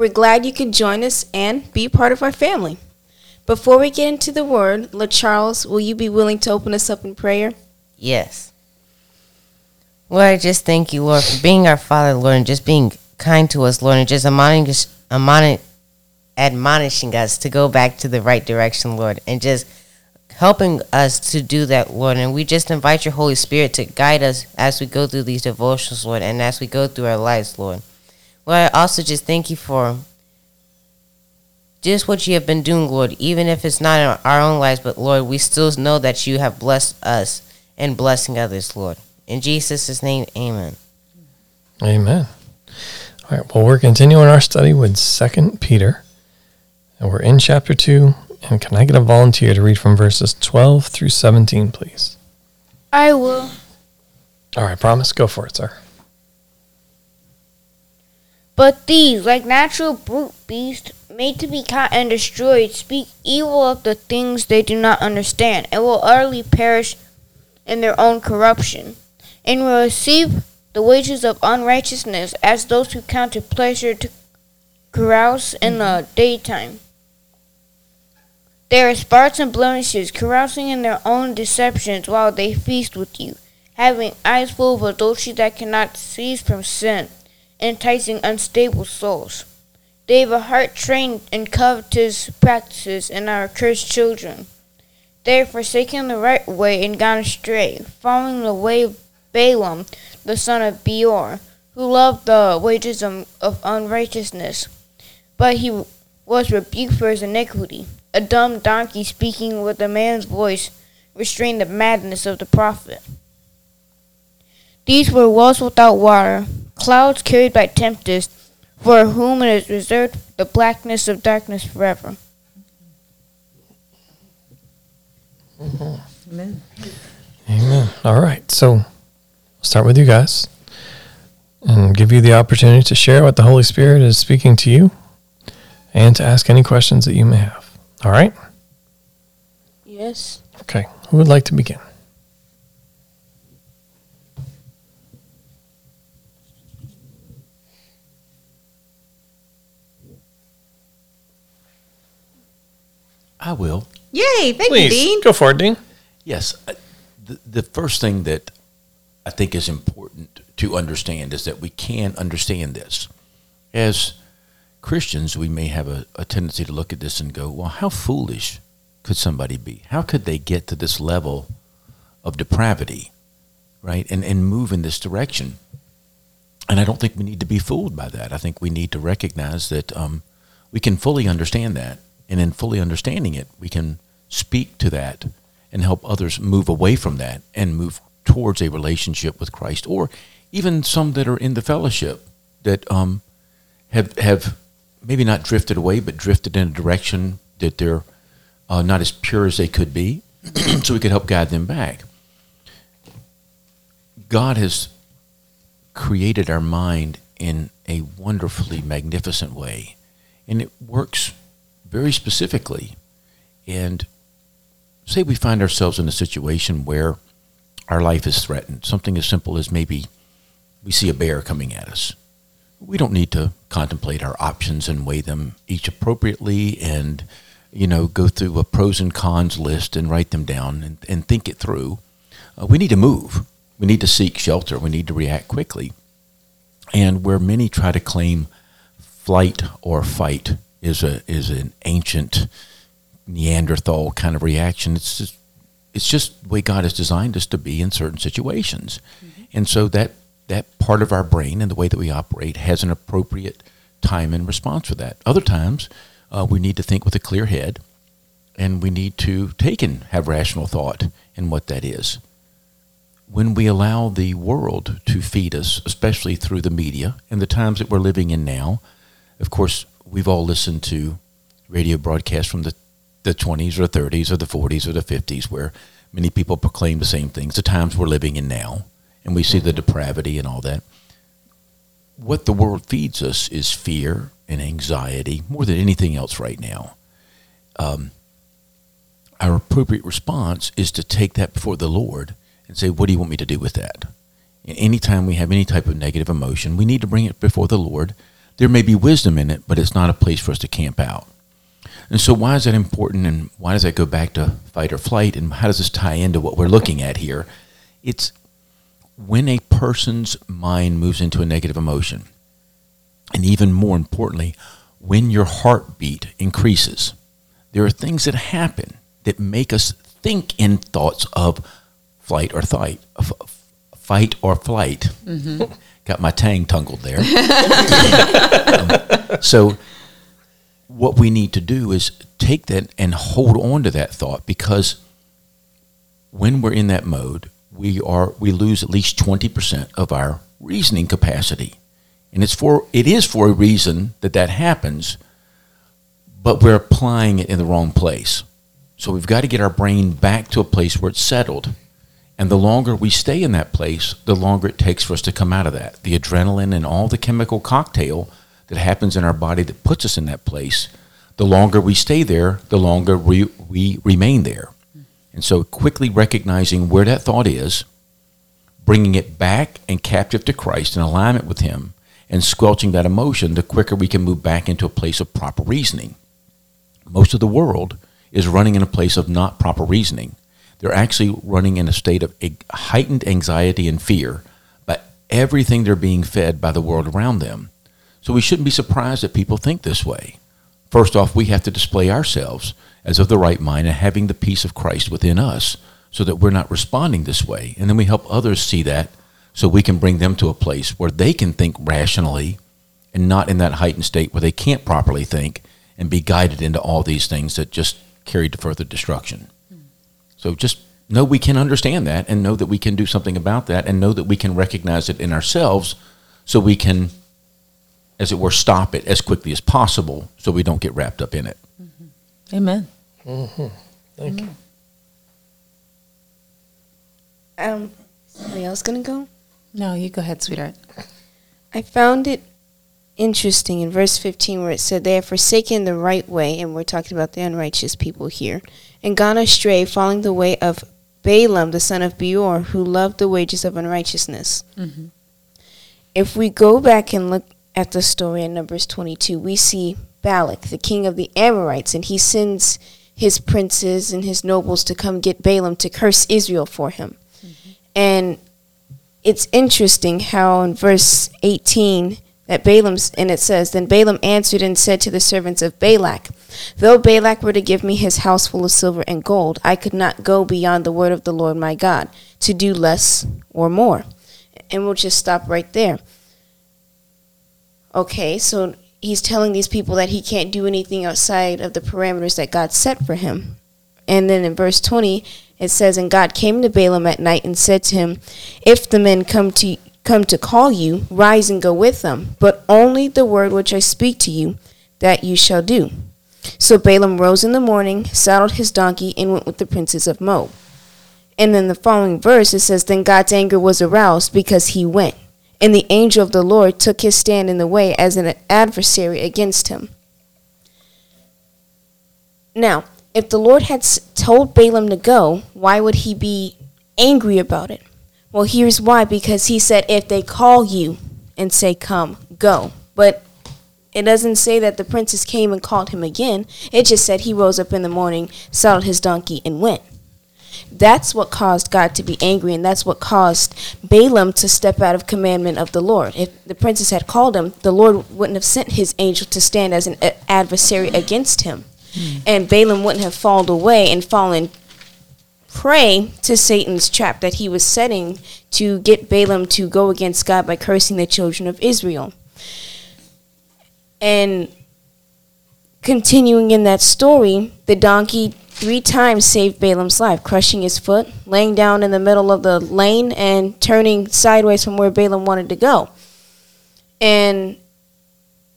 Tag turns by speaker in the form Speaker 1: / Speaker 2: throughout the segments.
Speaker 1: We're glad you could join us and be part of our family. Before we get into the Word, La Charles, will you be willing to open us up in prayer?
Speaker 2: Yes. Lord, I just thank you, Lord, for being our Father, Lord, and just being kind to us, Lord, and just admonishing, admonishing us to go back to the right direction, Lord, and just helping us to do that, Lord. And we just invite your Holy Spirit to guide us as we go through these devotions, Lord, and as we go through our lives, Lord. Lord, I also just thank you for just what you have been doing, Lord, even if it's not in our own lives, but Lord, we still know that you have blessed us and blessing others, Lord. In Jesus' name, amen.
Speaker 3: Amen. All right, well, we're continuing our study with Second Peter, and we're in chapter 2. And can I get a volunteer to read from verses 12 through 17, please?
Speaker 4: I will.
Speaker 3: All right, promise. Go for it, sir.
Speaker 4: But these, like natural brute beasts, made to be caught and destroyed, speak evil of the things they do not understand, and will utterly perish in their own corruption, and will receive the wages of unrighteousness as those who count it pleasure to carouse in the mm-hmm. daytime. They are spots and blemishes, carousing in their own deceptions while they feast with you, having eyes full of adultery that cannot cease from sin, enticing unstable souls. They have a heart trained in covetous practices and are cursed children. They have forsaken the right way and gone astray, following the way of Balaam, the son of Beor, who loved the wages of, of unrighteousness. But he was rebuked for his iniquity. A dumb donkey speaking with a man's voice restrained the madness of the prophet. These were wells without water, clouds carried by tempest, for whom it is reserved the blackness of darkness forever.
Speaker 3: Amen. Amen. All right, so we'll start with you guys and give you the opportunity to share what the Holy Spirit is speaking to you and to ask any questions that you may have. All right?
Speaker 1: Yes.
Speaker 3: Okay, who would like to begin?
Speaker 5: I will.
Speaker 6: Yay! Thank
Speaker 3: Please,
Speaker 6: you, Dean.
Speaker 3: go for it, Dean.
Speaker 5: Yes. uh, The, the first thing that I think is important to understand is that we can understand this. As Christians, we may have a, a tendency to look at this and go, well, how foolish could somebody be? How could they get to this level of depravity, right? And, and move in this direction? And I don't think we need to be fooled by that. I think we need to recognize that um, we can fully understand that. And in fully understanding it, we can speak to that and help others move away from that and move towards a relationship with Christ, or even some that are in the fellowship that um, have have maybe not drifted away, but drifted in a direction that they're uh, not as pure as they could be, so we could help guide them back. God has created our mind in a wonderfully magnificent way, and it works very specifically. And say we find ourselves in a situation where our life is threatened, something as simple as maybe we see a bear coming at us. We don't need to contemplate our options and weigh them each appropriately and, you know, go through a pros and cons list and write them down and, and think it through. Uh, we need to move. We need to seek shelter. We need to react quickly. And where many try to claim flight or fight is a is an ancient Neanderthal kind of reaction. It's just, it's just the way God has designed us to be in certain situations, and so that that part of our brain and the way that we operate has an appropriate time and response for that. Other times, uh, we need to think with a clear head, and we need to take and have rational thought in what that is. When we allow the world to feed us, especially through the media and the times that we're living in now, of course, we've all listened to radio broadcasts from the, the 20s or the 30s or the 40s or the 50s where many people proclaim the same things, the times we're living in now, and we see the depravity and all that. What the world feeds us is fear and anxiety more than anything else right now. Um, our appropriate response is to take that before the Lord and say, What do you want me to do with that? And anytime we have any type of negative emotion, we need to bring it before the Lord. There may be wisdom in it, but it's not a place for us to camp out. And so, why is that important? And why does that go back to fight or flight? And how does this tie into what we're looking at here? It's when a person's mind moves into a negative emotion, and even more importantly, when your heartbeat increases, there are things that happen that make us think in thoughts of flight or fight, f- fight or flight. Mm-hmm. Got my tang tangled there. Um, so, what we need to do is take that and hold on to that thought because when we're in that mode, we are we lose at least twenty percent of our reasoning capacity, and it's for it is for a reason that that happens, but we're applying it in the wrong place. So we've got to get our brain back to a place where it's settled. And the longer we stay in that place, the longer it takes for us to come out of that. The adrenaline and all the chemical cocktail that happens in our body that puts us in that place, the longer we stay there, the longer we, we remain there. And so quickly recognizing where that thought is, bringing it back and captive to Christ in alignment with Him, and squelching that emotion, the quicker we can move back into a place of proper reasoning. Most of the world is running in a place of not proper reasoning. They're actually running in a state of heightened anxiety and fear by everything they're being fed by the world around them. So we shouldn't be surprised that people think this way. First off, we have to display ourselves as of the right mind and having the peace of Christ within us so that we're not responding this way. And then we help others see that so we can bring them to a place where they can think rationally and not in that heightened state where they can't properly think and be guided into all these things that just carry to further destruction. So just know we can understand that and know that we can do something about that and know that we can recognize it in ourselves so we can, as it were, stop it as quickly as possible so we don't get wrapped up in it.
Speaker 6: Amen.
Speaker 3: Thank you.
Speaker 1: Um, somebody else gonna go?
Speaker 6: No, you go ahead, sweetheart.
Speaker 1: I found it interesting in verse 15 where it said, They have forsaken the right way, and we're talking about the unrighteous people here, and gone astray, following the way of Balaam, the son of Beor, who loved the wages of unrighteousness. Mm-hmm. If we go back and look at the story in Numbers 22, we see Balak, the king of the Amorites, and he sends his princes and his nobles to come get Balaam to curse Israel for him. Mm-hmm. And it's interesting how in verse 18 that Balaam's and it says then Balaam answered and said to the servants of Balak though Balak were to give me his house full of silver and gold I could not go beyond the word of the Lord my God to do less or more. And we'll just stop right there. Okay so he's telling these people that he can't do anything outside of the parameters that God set for him. And then in verse 20 it says and God came to Balaam at night and said to him if the men come to come to call you rise and go with them but only the word which I speak to you that you shall do. So Balaam rose in the morning saddled his donkey and went with the princes of Moab and then the following verse it says then God's anger was aroused because he went and the angel of the Lord took his stand in the way as an adversary against him. Now if the Lord had told Balaam to go, why would he be angry about it? Well, here's why because he said, if they call you and say, come, go. But it doesn't say that the princes came and called him again. It just said he rose up in the morning, saddled his donkey, and went. That's what caused God to be angry, and that's what caused Balaam to step out of commandment of the Lord. If the princes had called him, the Lord wouldn't have sent his angel to stand as an adversary against him hmm. and Balaam wouldn't have fallen away and fallen prey to Satan's trap that he was setting to get Balaam to go against God by cursing the children of Israel. And continuing in that story, the donkey three times saved Balaam's life, crushing his foot, laying down in the middle of the lane, and turning sideways from where Balaam wanted to go. And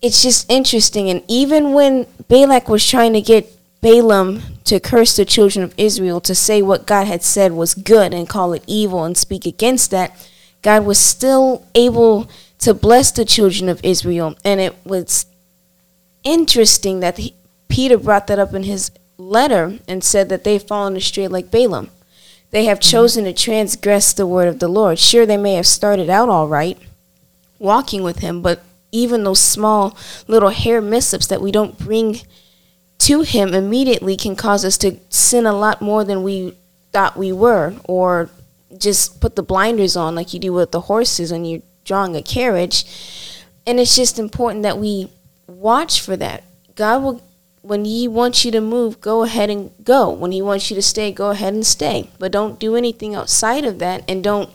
Speaker 1: it's just interesting. And even when Balak was trying to get Balaam to curse the children of Israel, to say what God had said was good and call it evil and speak against that, God was still able to bless the children of Israel. And it was interesting that he, Peter brought that up in his letter and said that they've fallen astray like Balaam. They have mm-hmm. chosen to transgress the word of the Lord. Sure, they may have started out all right, walking with him, but even those small little hair mishaps that we don't bring to him immediately can cause us to sin a lot more than we thought we were, or just put the blinders on like you do with the horses when you're drawing a carriage. And it's just important that we watch for that. God will when he wants you to move, go ahead and go. When he wants you to stay, go ahead and stay. But don't do anything outside of that and don't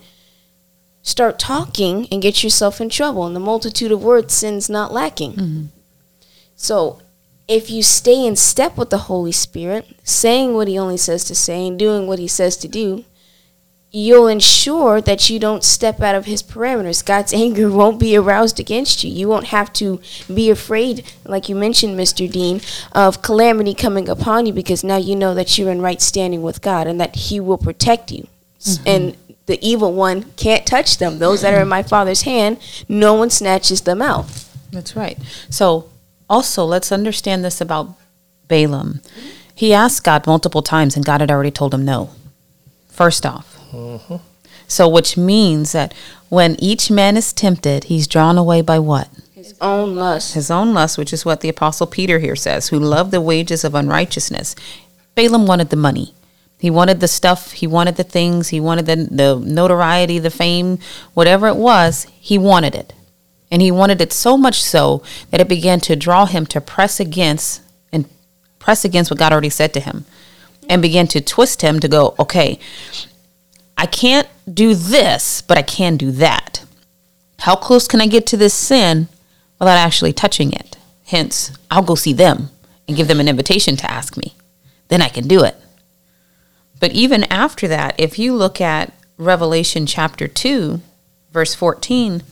Speaker 1: start talking and get yourself in trouble. And the multitude of words sin's not lacking. Mm-hmm. So if you stay in step with the Holy Spirit, saying what he only says to say and doing what he says to do, you'll ensure that you don't step out of his parameters. God's anger won't be aroused against you. You won't have to be afraid, like you mentioned, Mr. Dean, of calamity coming upon you because now you know that you're in right standing with God and that he will protect you. S mm-hmm. And the evil one can't touch them. Those that are in my Father's hand, no one snatches them out.
Speaker 6: That's right. So, also, let's understand this about Balaam. He asked God multiple times, and God had already told him no. First off. Mm-hmm. So, which means that when each man is tempted, he's drawn away by what?
Speaker 1: His own lust.
Speaker 6: His own lust, which is what the Apostle Peter here says, who loved the wages of unrighteousness. Balaam wanted the money. He wanted the stuff, he wanted the things, he wanted the, the notoriety, the fame, whatever it was, he wanted it. And he wanted it so much so that it began to draw him to press against and press against what God already said to him and began to twist him to go, okay, I can't do this, but I can do that. How close can I get to this sin without actually touching it? Hence, I'll go see them and give them an invitation to ask me. Then I can do it. But even after that, if you look at Revelation chapter 2, verse 14,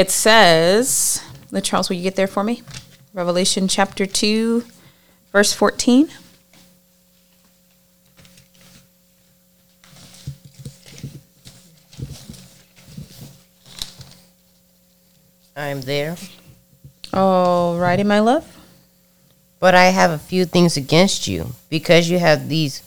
Speaker 6: it says, Charles, will you get there for me? Revelation chapter 2, verse 14.
Speaker 2: I'm there.
Speaker 6: All righty, my love.
Speaker 2: But I have a few things against you, because you have these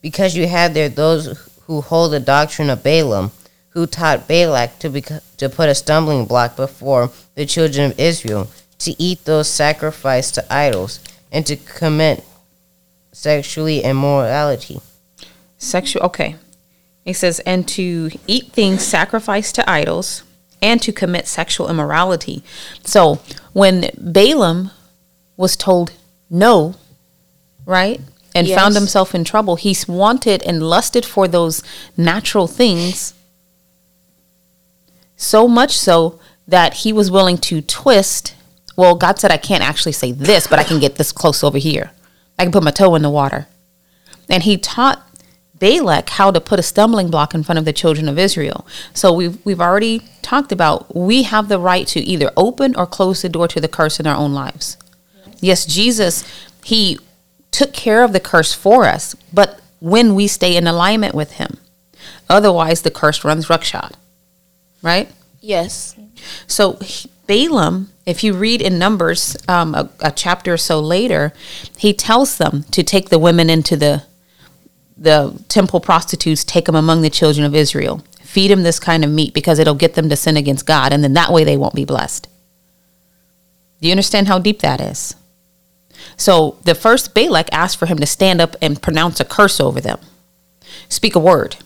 Speaker 2: because you have there those who hold the doctrine of Balaam, who taught Balak to bec- to put a stumbling block before the children of Israel, to eat those sacrificed to idols, and to commit sexually immorality.
Speaker 6: Sexual, okay. It says, and to eat things sacrificed to idols and to commit sexual immorality. So when Balaam was told no, right? And found himself in trouble, he wanted and lusted for those natural things so much so that he was willing to twist. Well, God said, I can't actually say this, but I can get this close over here. I can put my toe in the water. And he taught Balak how to put a stumbling block in front of the children of Israel. So we've we've already talked about we have the right to either open or close the door to the curse in our own lives. Yes, Jesus, he took care of the curse for us, but when we stay in alignment with him. Otherwise the curse runs ruckshot. Right?
Speaker 1: Yes.
Speaker 6: So Balaam, if you read in Numbers um, a, a chapter or so later, he tells them to take the women into the the temple prostitutes, take them among the children of Israel, feed them this kind of meat because it'll get them to sin against God, and then that way they won't be blessed. Do you understand how deep that is? So the first Balak asked for him to stand up and pronounce a curse over them, speak a word,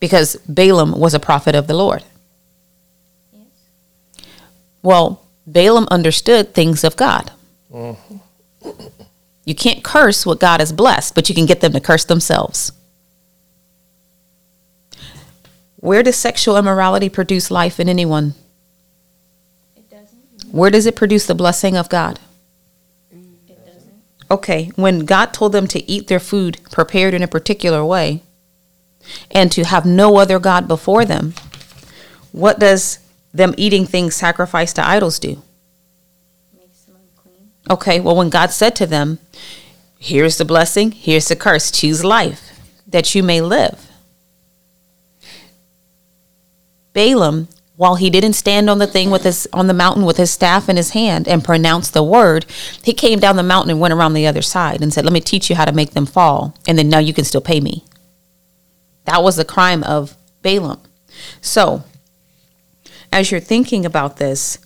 Speaker 6: because Balaam was a prophet of the Lord. Well, Balaam understood things of God. Mm-hmm. You can't curse what God has blessed, but you can get them to curse themselves. Where does sexual immorality produce life in anyone? Where does it produce the blessing of God? Okay, when God told them to eat their food prepared in a particular way and to have no other God before them, what does them eating things sacrificed to idols do? Okay, well, when God said to them, Here's the blessing, here's the curse, choose life that you may live. Balaam, while he didn't stand on the thing with his on the mountain with his staff in his hand and pronounce the word, he came down the mountain and went around the other side and said, "Let me teach you how to make them fall, and then now you can still pay me." That was the crime of Balaam. So, as you're thinking about this,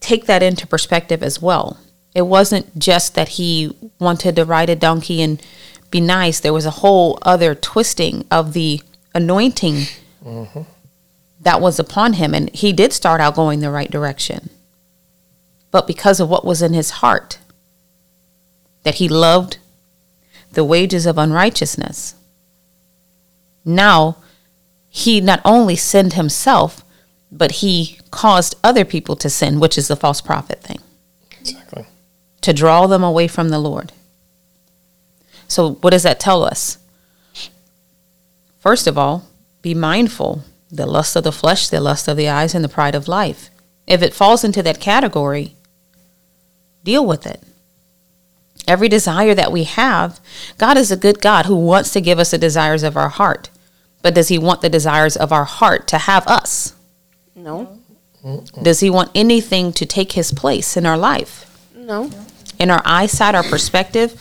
Speaker 6: take that into perspective as well. It wasn't just that he wanted to ride a donkey and be nice. There was a whole other twisting of the anointing mm-hmm. that was upon him. And he did start out going the right direction. But because of what was in his heart, that he loved the wages of unrighteousness, now he not only sinned himself, but he caused other people to sin, which is the false prophet thing,
Speaker 3: Exactly.
Speaker 6: to draw them away from the Lord. So, what does that tell us? First of all, be mindful the lust of the flesh, the lust of the eyes, and the pride of life. If it falls into that category, deal with it. Every desire that we have, God is a good God who wants to give us the desires of our heart. But does He want the desires of our heart to have us?
Speaker 1: No.
Speaker 6: Does He want anything to take His place in our life?
Speaker 1: No.
Speaker 6: in our eyesight, our perspective?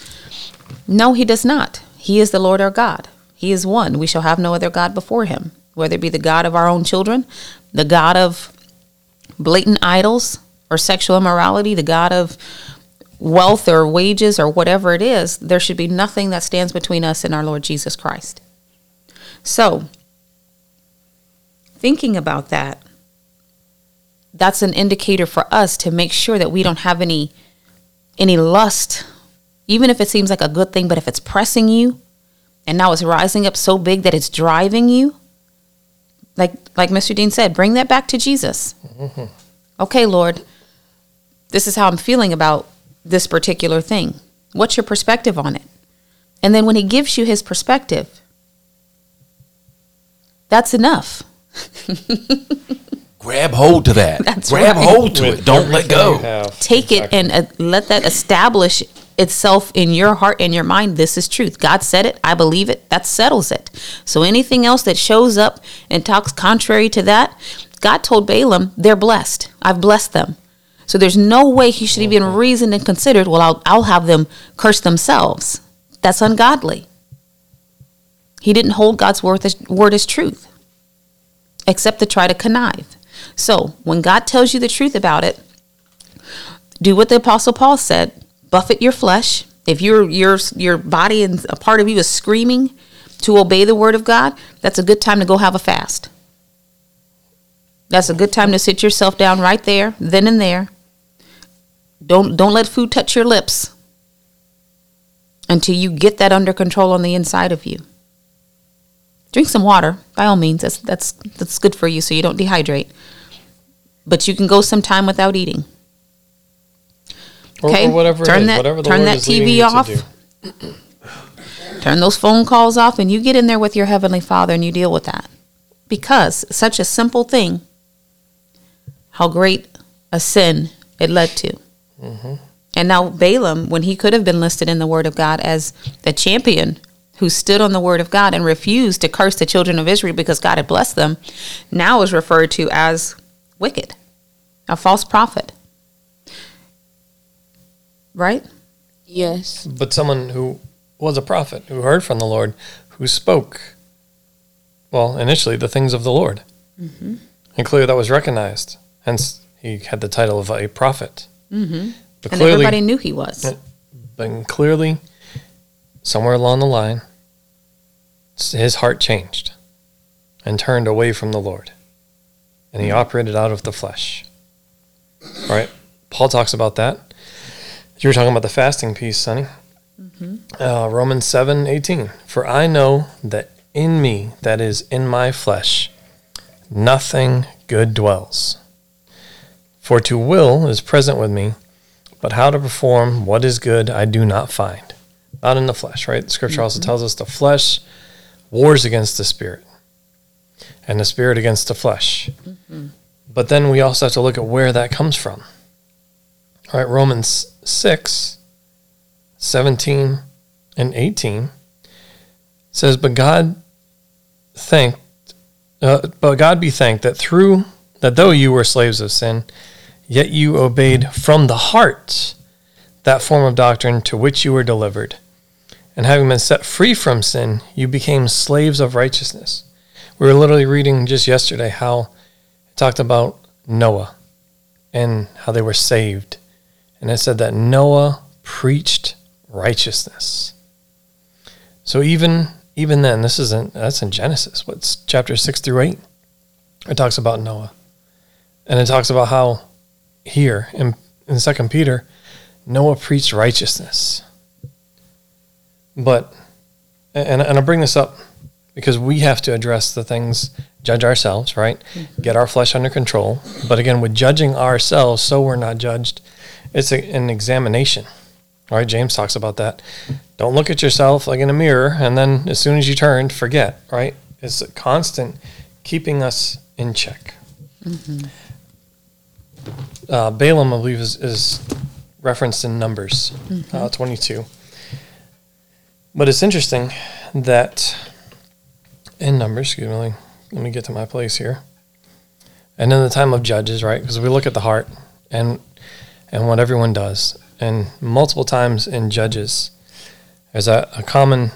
Speaker 6: No, he does not. He is the Lord our God. He is one. We shall have no other God before him, whether it be the God of our own children, the God of blatant idols or sexual immorality, the God of wealth or wages or whatever it is. There should be nothing that stands between us and our Lord Jesus Christ. So, thinking about that, that's an indicator for us to make sure that we don't have any any lust, even if it seems like a good thing, but if it's pressing you and now it's rising up so big that it's driving you, like like Mr. Dean said, bring that back to Jesus. Mm-hmm. Okay, Lord, this is how I'm feeling about this particular thing. What's your perspective on it? And then when he gives you his perspective, that's enough.
Speaker 5: Grab hold to that.
Speaker 6: That's
Speaker 5: Grab
Speaker 6: right.
Speaker 5: hold to
Speaker 3: With
Speaker 5: it. Don't let go.
Speaker 3: have.
Speaker 6: take it and uh, let that establish itself in your heart and your mind. This is truth. God said it. I believe it. That settles it. So anything else that shows up and talks contrary to that god told balaam they're blessed. I've blessed them. So there's no way he should even reasoned and considered well I'll, I'll have them curse themselves. That's ungodly. He didn't hold god's word as, word as truth except to try to connive so when god tells you the truth about it do what the apostle paul said. Buffet your flesh. If your your your body and a part of you is screaming to obey the word of god that's a good time to go have a fast. That's a good time to sit yourself down right there then and there. Don't don't let food touch your lips until you get that under control on the inside of you. Drink some water by all means. That's that's that's good for you so you don't dehydrate but you can go some time without eating. Okay,
Speaker 3: or whatever
Speaker 6: turn
Speaker 3: is,
Speaker 6: that-
Speaker 3: whatever the
Speaker 6: turn
Speaker 3: Lord
Speaker 6: that TV off. turn those phone calls off and you get in there with your heavenly father and you deal with that. Because such a simple thing how great a sin it led to. Mm-hmm. And now balaam when he could have been listed in the word of god as the champion who stood on the word of god and refused to curse the children of israel because god had blessed them now is referred to as wicked a false prophet right
Speaker 1: Yes.
Speaker 3: But someone who was a prophet, who heard from the Lord, who spoke, well, initially the things of the Lord.
Speaker 6: Mm-hmm.
Speaker 3: And clearly that was recognized. Hence, he had the title of a prophet.
Speaker 6: mm-hmm.
Speaker 3: But
Speaker 6: and
Speaker 3: clearly,
Speaker 6: everybody knew he was
Speaker 3: Yeah. but clearly, somewhere along the line, his heart changed and turned away from the Lord. And he operated out of the flesh. All right? Paul talks about that. You were talking about the fasting piece, Sonny. Uh, Romans seven eighteen. For I know that in me, that is, in my flesh, nothing good dwells. For to will is present with me, but how to perform what is good I do not find. Not in the flesh, right? The scripture also tells us the flesh wars against the spirit, and the spirit against the flesh. But then we also have to look at where that comes from. All right, Romans 6, 17 and 18 says, But God thanked, uh, but God be thanked that through that though you were slaves of sin, yet you obeyed from the heart that form of doctrine to which you were delivered. And having been set free from sin, you became slaves of righteousness. We were literally reading just yesterday how it talked about Noah and how they were saved. And it said that Noah preached righteousness. So even even then, this isn't that's in Genesis. What's chapter six through eight? It talks about Noah, and it talks about how here in in Second Peter, Noah preached righteousness. But and and I bring this up because we have to address the things, judge ourselves, right? Get our flesh under control. But again, with judging ourselves, so we're not judged, it's a, an examination. All right, James talks about that. Don't look at yourself like in a mirror, and then as soon as you turn, forget. Right? It's a constant keeping us in check. Uh, Balaam, I believe, is, is referenced in Numbers uh, 22. But it's interesting that in Numbers, excuse me, let me- get to my place here. And in the time of Judges, right? Because we look at the heart and and what everyone does. And multiple times in Judges, there's a, a common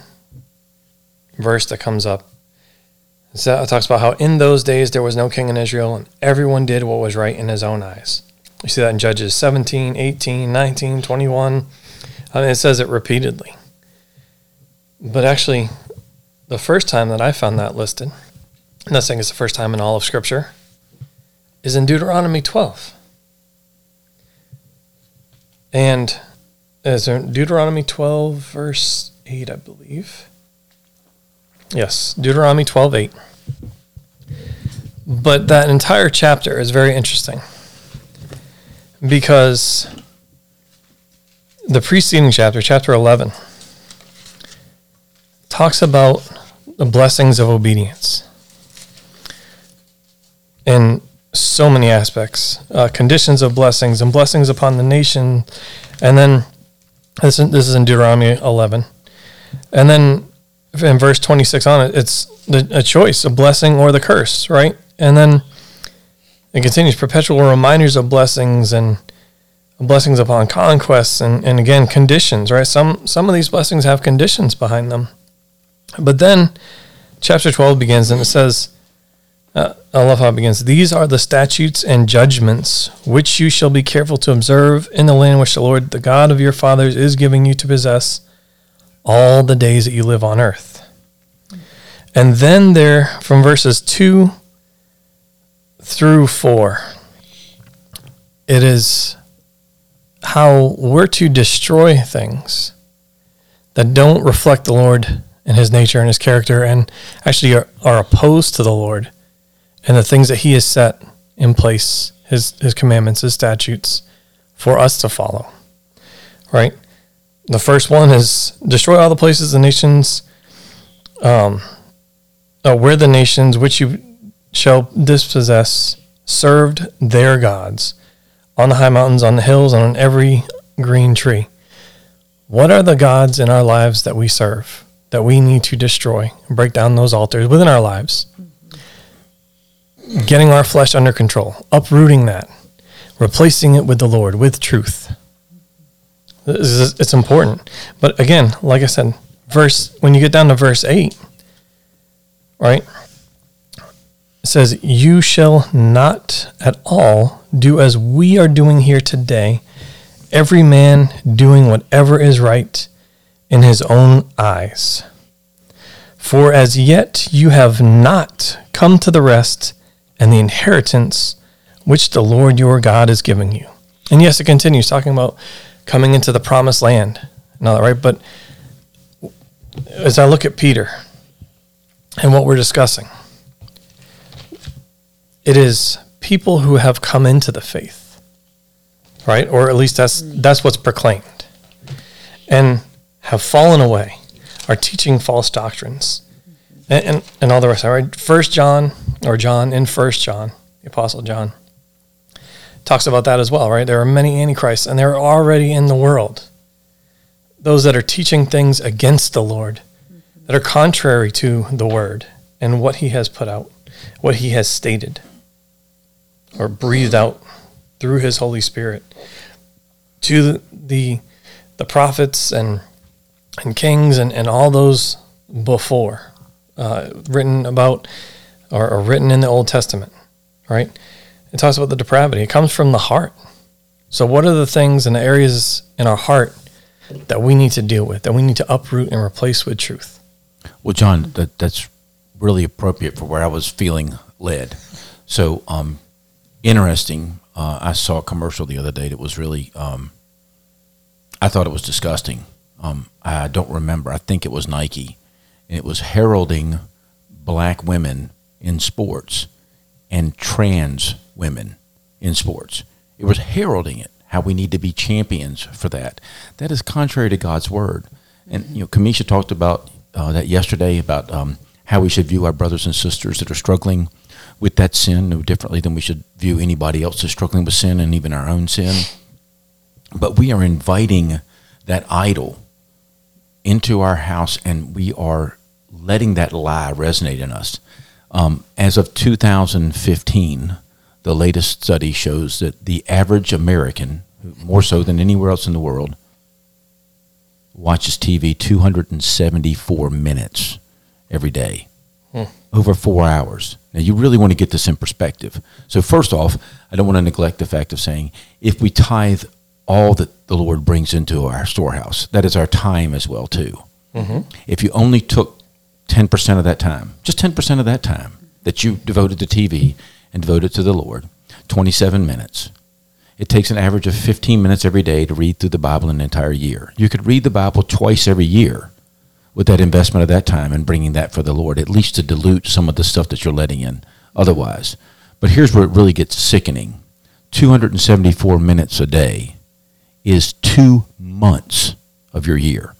Speaker 3: verse that comes up. So uh, it talks about how in those days there was no king in Israel and everyone did what was right in his own eyes. You see that in Judges 17, 18, 19, 21. I mean, it says it repeatedly. But actually, the first time that I found that listed, I'm not saying it's the first time in all of Scripture, is in Deuteronomy 12. And is Deuteronomy 12, verse 8, I believe. Yes, Deuteronomy 12, 8. But that entire chapter is very interesting because the preceding chapter, chapter 11, talks about the blessings of obedience in so many aspects uh, conditions of blessings and blessings upon the nation. And then this, is- this is in Deuteronomy 11. And then in verse 26 on it, it's the, a choice, a blessing or the curse, right? And then it continues perpetual reminders of blessings and blessings upon conquests and, and again conditions, right? Some some of these blessings have conditions behind them. But then chapter 12 begins and it says, uh, I love how it begins. These are the statutes and judgments which you shall be careful to observe in the land which the Lord, the God of your fathers, is giving you to possess all the days that you live on earth. And then there, from verses 2 through 4, it is how we're to destroy things that don't reflect the Lord and his nature and his character and actually are, are opposed to the Lord and the things that he has set in place, his, his commandments, his statutes, for us to follow. Right? The first one is destroy all the places the nations, um, uh, where the nations which you shall dispossess served their gods on the high mountains, on the hills, and on every green tree. What are the gods in our lives that we serve that we need to destroy and break down those altars within our lives? Getting our flesh under control, uprooting that, replacing it with the Lord, with truth. Is- It's important. But again, like I said, verse when you get down to verse 8, right? It says, You shall not at all do as we are doing here today, every man doing whatever is right in his own eyes. For as yet you have not come to the rest and the inheritance which the Lord your God is giving you. And yes, it continues talking about coming into the promised land that, right? But as I look at Peter and what we're discussing, it is people who have come into the faith, right? Or at least that's that's what's proclaimed, and have fallen away, are teaching false doctrines, and and, and all the rest. All right, First John or John in First John, the Apostle John, talks about that as well, right? There are many antichrists, and they're already in the world. Those that are teaching things against the Lord, that are contrary to the word and what he has put out, what he has stated or breathed out through his Holy Spirit to the, the prophets and and kings and, and all those before uh, written about or, or written in the Old Testament, right? It talks about the depravity. It comes from the heart. So, what are the things and the areas in our heart that we need to deal with, that we need to uproot and replace with truth?
Speaker 5: Well, John, that, that's really appropriate for where I was feeling led. So, um, interesting. Uh, I saw a commercial the other day that was really, um, I thought it was disgusting. Um, I don't remember. I think it was Nike, and it was heralding black women in sports and trans women in sports. It was heralding it, how we need to be champions for that. That is contrary to God's word. And you know, Kamisha talked about uh, that yesterday about um, how we should view our brothers and sisters that are struggling with that sin no differently than we should view anybody else that's struggling with sin and even our own sin. But we are inviting that idol into our house and we are letting that lie resonate in us. Um, as of 2015, the latest study shows that the average American, more so than anywhere else in the world, watches TV 274 minutes every day, over four hours. Now, you really want to get this in perspective. So, first off, I don't want to neglect the fact of saying if we tithe all that the Lord brings into our storehouse, that is our time as well, too. Mm-hmm. If you only took 10% of that time, just 10% of that time that you devoted to TV and devoted to the Lord, 27 minutes. It takes an average of 15 minutes every day to read through the Bible in an entire year. You could read the Bible twice every year with that investment of that time and bringing that for the Lord, at least to dilute some of the stuff that you're letting in otherwise. But here's where it really gets sickening 274 minutes a day is two months of your year.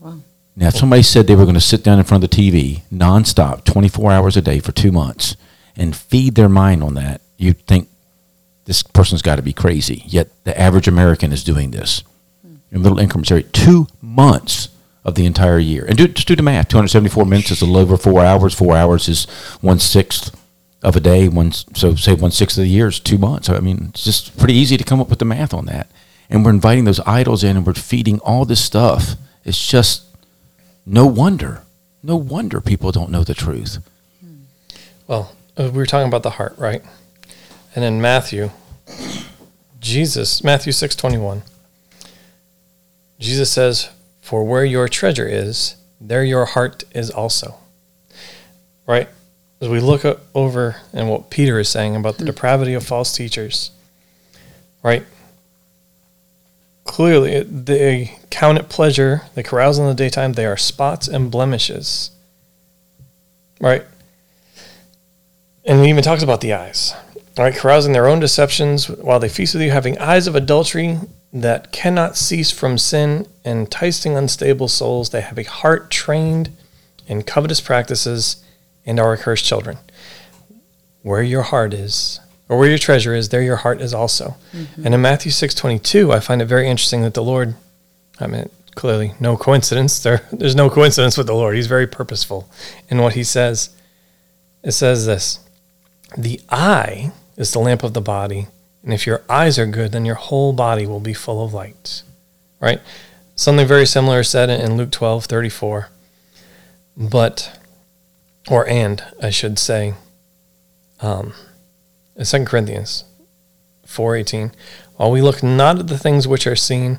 Speaker 5: Wow. Now, if somebody said they were going to sit down in front of the TV nonstop, 24 hours a day for two months and feed their mind on that, you'd think this person's got to be crazy. Yet the average American is doing this hmm. in little increments every two months of the entire year. And do, just do the math 274 minutes is a little over four hours. Four hours is one sixth of a day. One, so, say one sixth of the year is two months. I mean, it's just pretty easy to come up with the math on that. And we're inviting those idols in and we're feeding all this stuff. It's just no wonder. No wonder people don't know the truth.
Speaker 3: Well, uh, we were talking about the heart, right? And in Matthew, Jesus, Matthew 6:21. Jesus says, "For where your treasure is, there your heart is also." Right? As we look over and what Peter is saying about the depravity of false teachers, right? Clearly, they count it pleasure, they carouse in the daytime, they are spots and blemishes. Right? And he even talks about the eyes. All right, carousing their own deceptions while they feast with you, having eyes of adultery that cannot cease from sin, enticing unstable souls. They have a heart trained in covetous practices and are accursed children. Where your heart is, or where your treasure is, there your heart is also. And in Matthew six twenty two, I find it very interesting that the Lord, I mean, clearly no coincidence. There, there's no coincidence with the Lord. He's very purposeful in what he says. It says this the eye is the lamp of the body. And if your eyes are good, then your whole body will be full of light. Right? Something very similar is said in Luke 12 34. But, or and, I should say, um, 2 Corinthians 4 18. While we look not at the things which are seen,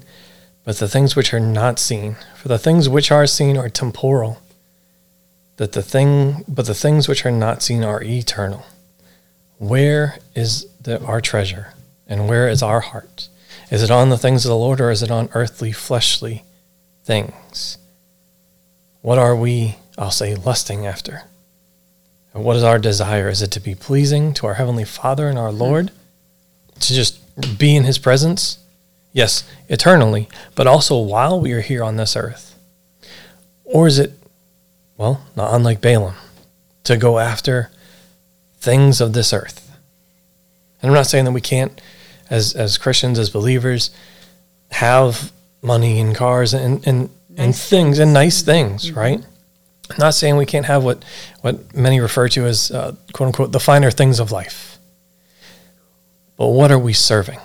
Speaker 3: but the things which are not seen. For the things which are seen are temporal, that the thing, but the things which are not seen are eternal. Where is the, our treasure, and where is our heart? Is it on the things of the Lord, or is it on earthly, fleshly things? What are we, I'll say, lusting after? And what is our desire? Is it to be pleasing to our Heavenly Father and our Lord? To just be in His presence? Yes, eternally, but also while we are here on this earth. Or is it, well, not unlike Balaam, to go after things of this earth? And I'm not saying that we can't, as as Christians, as believers, have money and cars and and, and things and nice things, mm-hmm. right? Not saying we can't have what what many refer to as uh, quote unquote the finer things of life. But what are we serving?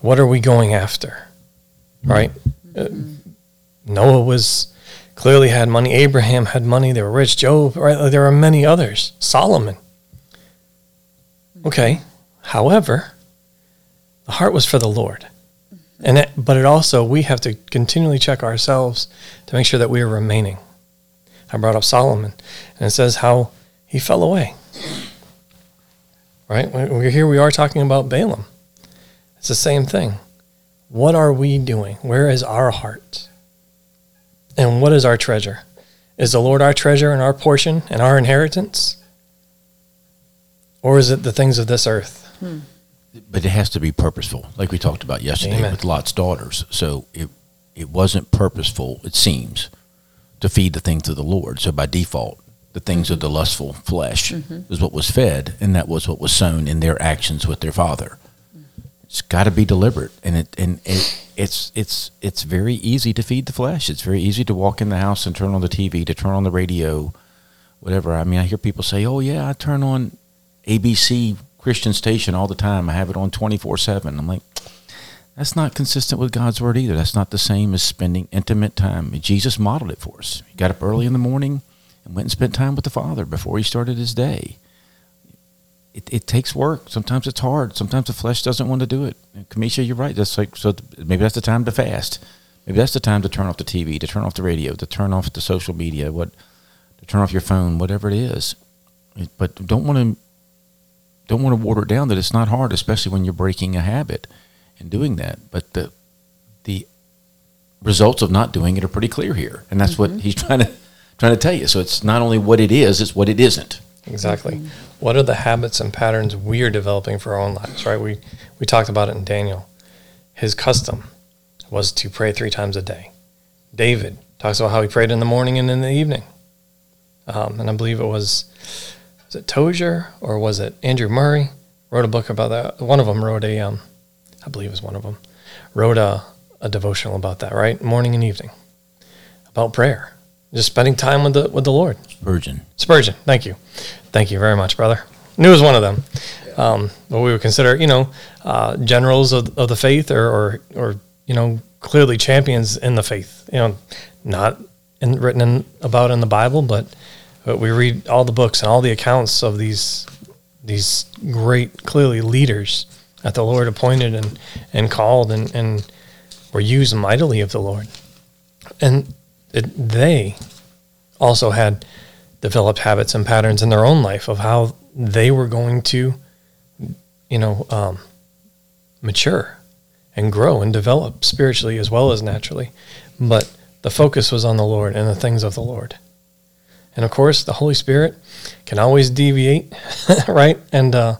Speaker 3: What are we going after? Right? Uh, Noah was clearly had money. Abraham had money. They were rich. Job, right? There are many others. Solomon. Okay. However, the heart was for the Lord. And it, but it also we have to continually check ourselves to make sure that we are remaining. I brought up Solomon, and it says how he fell away. Right? We're here we are talking about Balaam. It's the same thing. What are we doing? Where is our heart? And what is our treasure? Is the Lord our treasure and our portion and our inheritance? Or is it the things of this earth? Hmm.
Speaker 5: but it has to be purposeful, like we talked about yesterday
Speaker 3: Amen.
Speaker 5: with Lot's daughters. So it it wasn't purposeful, it seems, to feed the things of the Lord. So by default, the things of the mm-hmm. lustful flesh mm-hmm. is what was fed, and that was what was sown in their actions with their father. It's got to be deliberate, and it and it, it's it's it's very easy to feed the flesh. It's very easy to walk in the house and turn on the TV, to turn on the radio, whatever. I mean, I hear people say, "Oh yeah, I turn on ABC Christian station all the time. I have it on 24 7. I'm like, that's not consistent with God's word either. That's not the same as spending intimate time. Jesus modeled it for us. He got up early in the morning and went and spent time with the Father before he started his day. It, it takes work. Sometimes it's hard. Sometimes the flesh doesn't want to do it. Kamisha, you're right. That's like so. Maybe that's the time to fast. Maybe that's the time to turn off the TV, to turn off the radio, to turn off the social media, what, to turn off your phone, whatever it is. But don't want to don't want to water it down that it's not hard, especially when you're breaking a habit and doing that. But the the results of not doing it are pretty clear here, and that's what he's trying to trying to tell you. So it's not only what it is; it's what it isn't.
Speaker 3: Exactly. What are the habits and patterns we are developing for our own lives, right? We we talked about it in Daniel. His custom was to pray three times a day. David talks about how he prayed in the morning and in the evening. Um, and I believe it was was it Tozer or was it Andrew Murray wrote a book about that. One of them wrote a um, I believe is one of them wrote a, a devotional about that, right? Morning and evening about prayer, just spending time with the with the Lord.
Speaker 5: Virgin.
Speaker 3: Spurgeon, thank you. Thank you very much, brother. Knew it was one of them. Um, what we would consider, you know, uh, generals of, of the faith or, or, or, you know, clearly champions in the faith. You know, not in, written in, about in the Bible, but, but we read all the books and all the accounts of these these great, clearly leaders that the Lord appointed and, and called and, and were used mightily of the Lord. And it, they also had developed habits and patterns in their own life of how they were going to, you know, um, mature and grow and develop spiritually as well as naturally. But the focus was on the Lord and the things of the Lord. And of course, the Holy Spirit can always deviate, right, and uh,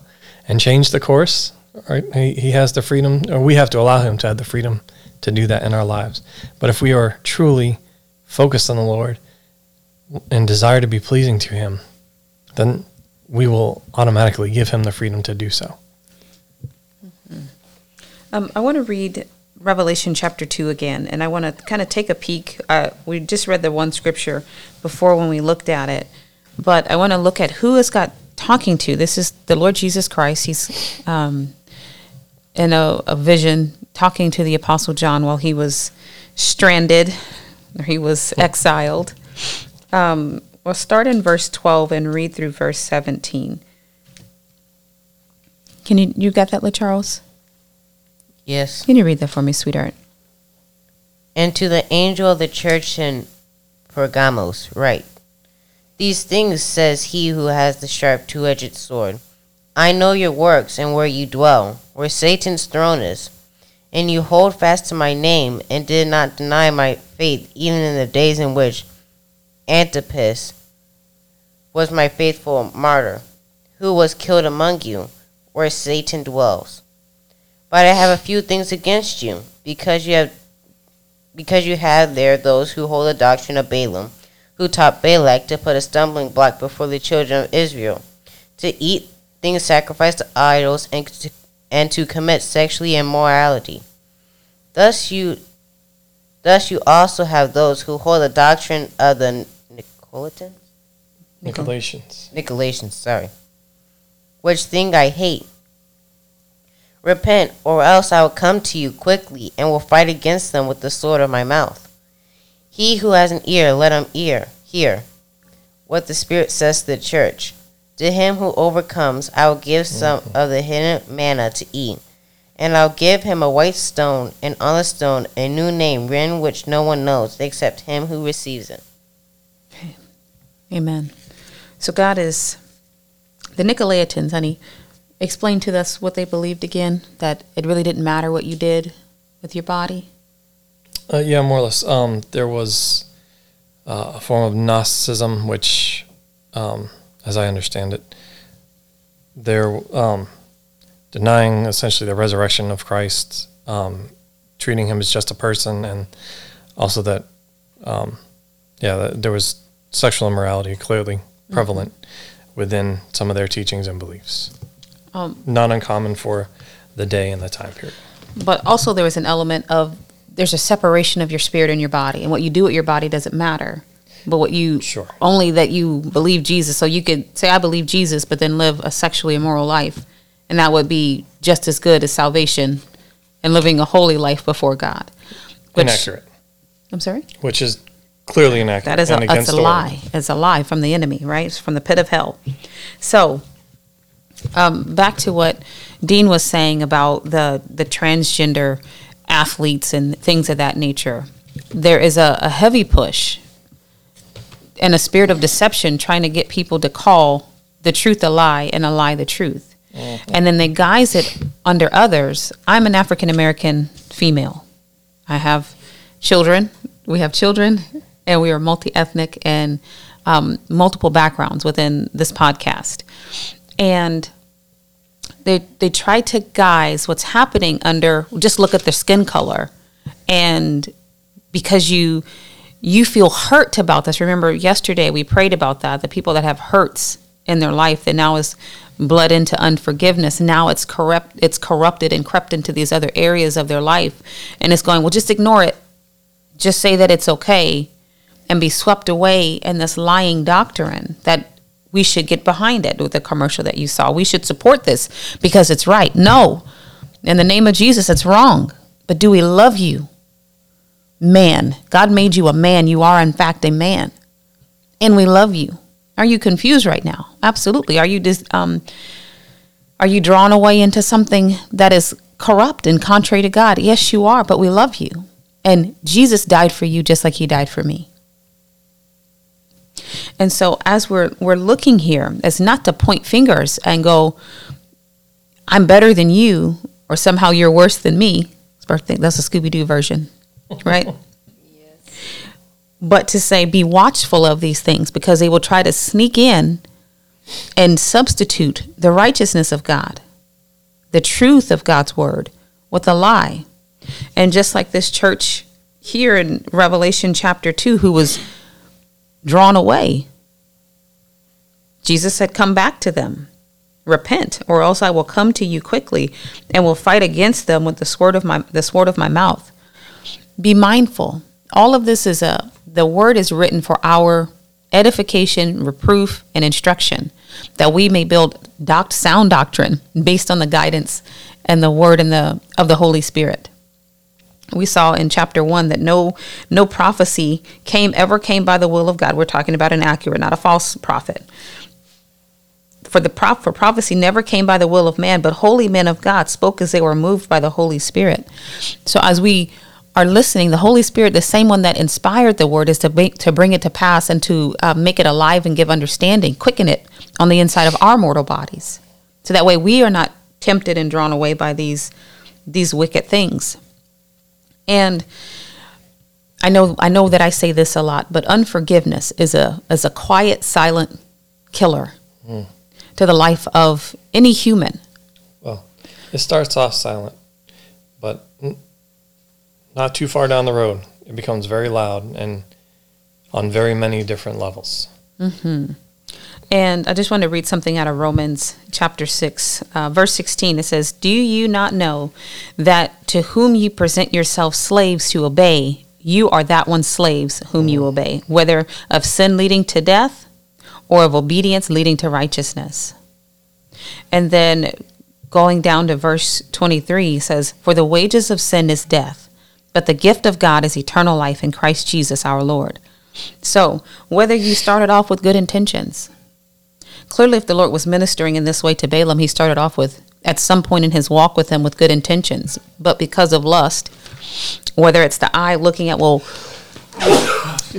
Speaker 3: and change the course. Right, he, he has the freedom, or we have to allow him to have the freedom to do that in our lives. But if we are truly focused on the Lord and desire to be pleasing to Him, then we will automatically give Him the freedom to do so.
Speaker 6: Um, I want to read Revelation chapter 2 again, and I want to kind of take a peek. Uh, we just read the one scripture before when we looked at it, but I want to look at who is God talking to. This is the Lord Jesus Christ. He's um, in a, a vision talking to the Apostle John while he was stranded or he was exiled. Um, we'll start in verse 12 and read through verse 17. Can you, you got that, Charles?
Speaker 2: Yes.
Speaker 6: Can you read that for me, sweetheart?
Speaker 2: And to the angel of the church in Pergamos, write These things says he who has the sharp two edged sword. I know your works and where you dwell, where Satan's throne is. And you hold fast to my name, and did not deny my faith, even in the days in which Antipas was my faithful martyr, who was killed among you, where Satan dwells. But I have a few things against you, because you have because you have there those who hold the doctrine of Balaam, who taught Balak to put a stumbling block before the children of Israel, to eat things sacrificed to idols, and to, and to commit sexually immorality. Thus you, thus you also have those who hold the doctrine of the Nicolaitans.
Speaker 3: Nicolaitans.
Speaker 2: Nicolaitans, sorry. Which thing I hate. Repent, or else I will come to you quickly and will fight against them with the sword of my mouth. He who has an ear, let him ear, hear what the Spirit says to the church. To him who overcomes, I will give some of the hidden manna to eat, and I'll give him a white stone, and on the stone a new name written which no one knows except him who receives it.
Speaker 6: Amen. So God is the Nicolaitans, honey. Explain to us what they believed again. That it really didn't matter what you did with your body.
Speaker 3: Uh, yeah, more or less. Um, there was uh, a form of Gnosticism, which, um, as I understand it, they're um, denying essentially the resurrection of Christ, um, treating him as just a person, and also that, um, yeah, that there was sexual immorality clearly prevalent within some of their teachings and beliefs.
Speaker 6: Um,
Speaker 3: Not uncommon for the day and the time period.
Speaker 6: but also there was an element of there's a separation of your spirit and your body, and what you do with your body doesn't matter. But what you
Speaker 3: Sure.
Speaker 6: only that you believe Jesus, so you could say I believe Jesus, but then live a sexually immoral life, and that would be just as good as salvation and living a holy life before God. Which-
Speaker 3: inaccurate,
Speaker 6: I'm sorry.
Speaker 3: which is clearly inaccurate.
Speaker 6: That is a, it's a lie. It's a lie from the enemy, right? It's from the pit of hell. So, um, back to what Dean was saying about the the transgender athletes and things of that nature. There is a, a heavy push and a spirit of deception trying to get people to call the truth a lie and a lie the truth. And then they guise it under others. I'm an African American female. I have children. We have children, and we are multi ethnic and um, multiple backgrounds within this podcast. And they they try to guise what's happening under. Just look at their skin color, and because you you feel hurt about this. Remember, yesterday we prayed about that. The people that have hurts in their life that now is bled into unforgiveness. Now it's corrupt. It's corrupted and crept into these other areas of their life, and it's going. Well, just ignore it. Just say that it's okay, and be swept away in this lying doctrine that we should get behind it with the commercial that you saw. We should support this because it's right. No, in the name of Jesus, it's wrong. But do we love you? Man. God made you a man. You are, in fact, a man. And we love you. Are you confused right now? Absolutely. Are you dis- um, are you drawn away into something that is corrupt and contrary to God? Yes, you are, but we love you. And Jesus died for you just like he died for me. And so as we're we're looking here, it's not to point fingers and go, I'm better than you, or somehow you're worse than me. That's a Scooby Doo version right? But to say, be watchful of these things because they will try to sneak in and substitute the righteousness of God, the truth of God's word, with a lie. And just like this church here in Revelation chapter 2, who was drawn away, Jesus said, Come back to them. Repent, or else I will come to you quickly and will fight against them with the sword of my the sword of my mouth be mindful. All of this is a the word is written for our edification, reproof, and instruction, that we may build doct sound doctrine based on the guidance and the word and the of the Holy Spirit. We saw in chapter one that no no prophecy came ever came by the will of God. We're talking about an accurate, not a false prophet. For the prop for prophecy never came by the will of man, but holy men of God spoke as they were moved by the Holy Spirit. So as we are listening, the Holy Spirit, the same one that inspired the word, is to to bring it to pass and to uh, make it alive and give understanding, quicken it on the inside of our mortal bodies, so that way we are not tempted and drawn away by these these wicked things. And I know I know that I say this a lot, but unforgiveness is a is a quiet, silent killer to the life of any human.
Speaker 3: Well, it starts off silent, not too far down the road, it becomes very loud and on very many different levels.
Speaker 6: And I just want to read something out of Romans chapter 6, uh, verse 16. It says, Do you not know that to whom you present yourselves slaves to obey, you are that one slaves whom you obey, whether of sin leading to death or of obedience leading to righteousness? And then going down to verse 23 says, For the wages of sin is death, but the gift of God is eternal life in Christ Jesus our Lord. So, whether you started off with good intentions, clearly, if the Lord was ministering in this way to Balaam, he started off with, at some point in his walk with him, with good intentions. But because of lust, whether it's the eye looking at, well,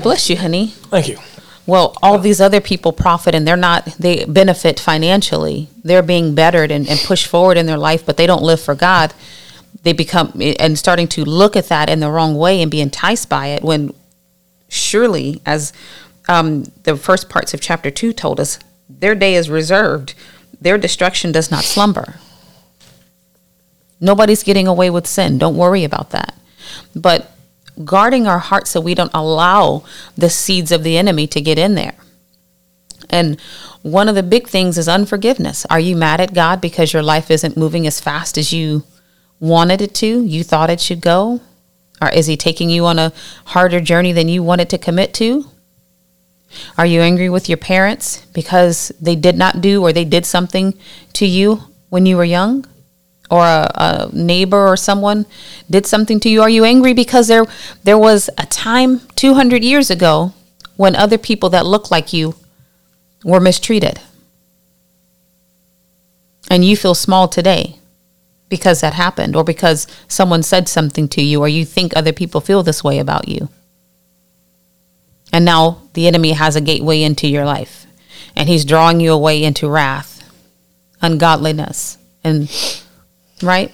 Speaker 6: bless you, honey.
Speaker 3: Thank you.
Speaker 6: Well, all these other people profit and they're not, they benefit financially. They're being bettered and, and pushed forward in their life, but they don't live for God. They become, and starting to look at that in the wrong way and be enticed by it when surely, as um, the first parts of chapter 2 told us, their day is reserved. Their destruction does not slumber. Nobody's getting away with sin. Don't worry about that. But guarding our hearts so we don't allow the seeds of the enemy to get in there. And one of the big things is unforgiveness. Are you mad at God because your life isn't moving as fast as you wanted it to? You thought it should go? Or is he taking you on a harder journey than you wanted to commit to? Are you angry with your parents because they did not do or they did something to you when you were young? Or a, a neighbor or someone did something to you? Are you angry because there there was a time 200 years ago when other people that look like you were mistreated? And you feel small today because that happened or because someone said something to you or you think other people feel this way about you. And now the enemy has a gateway into your life and he's drawing you away into wrath, ungodliness, and right?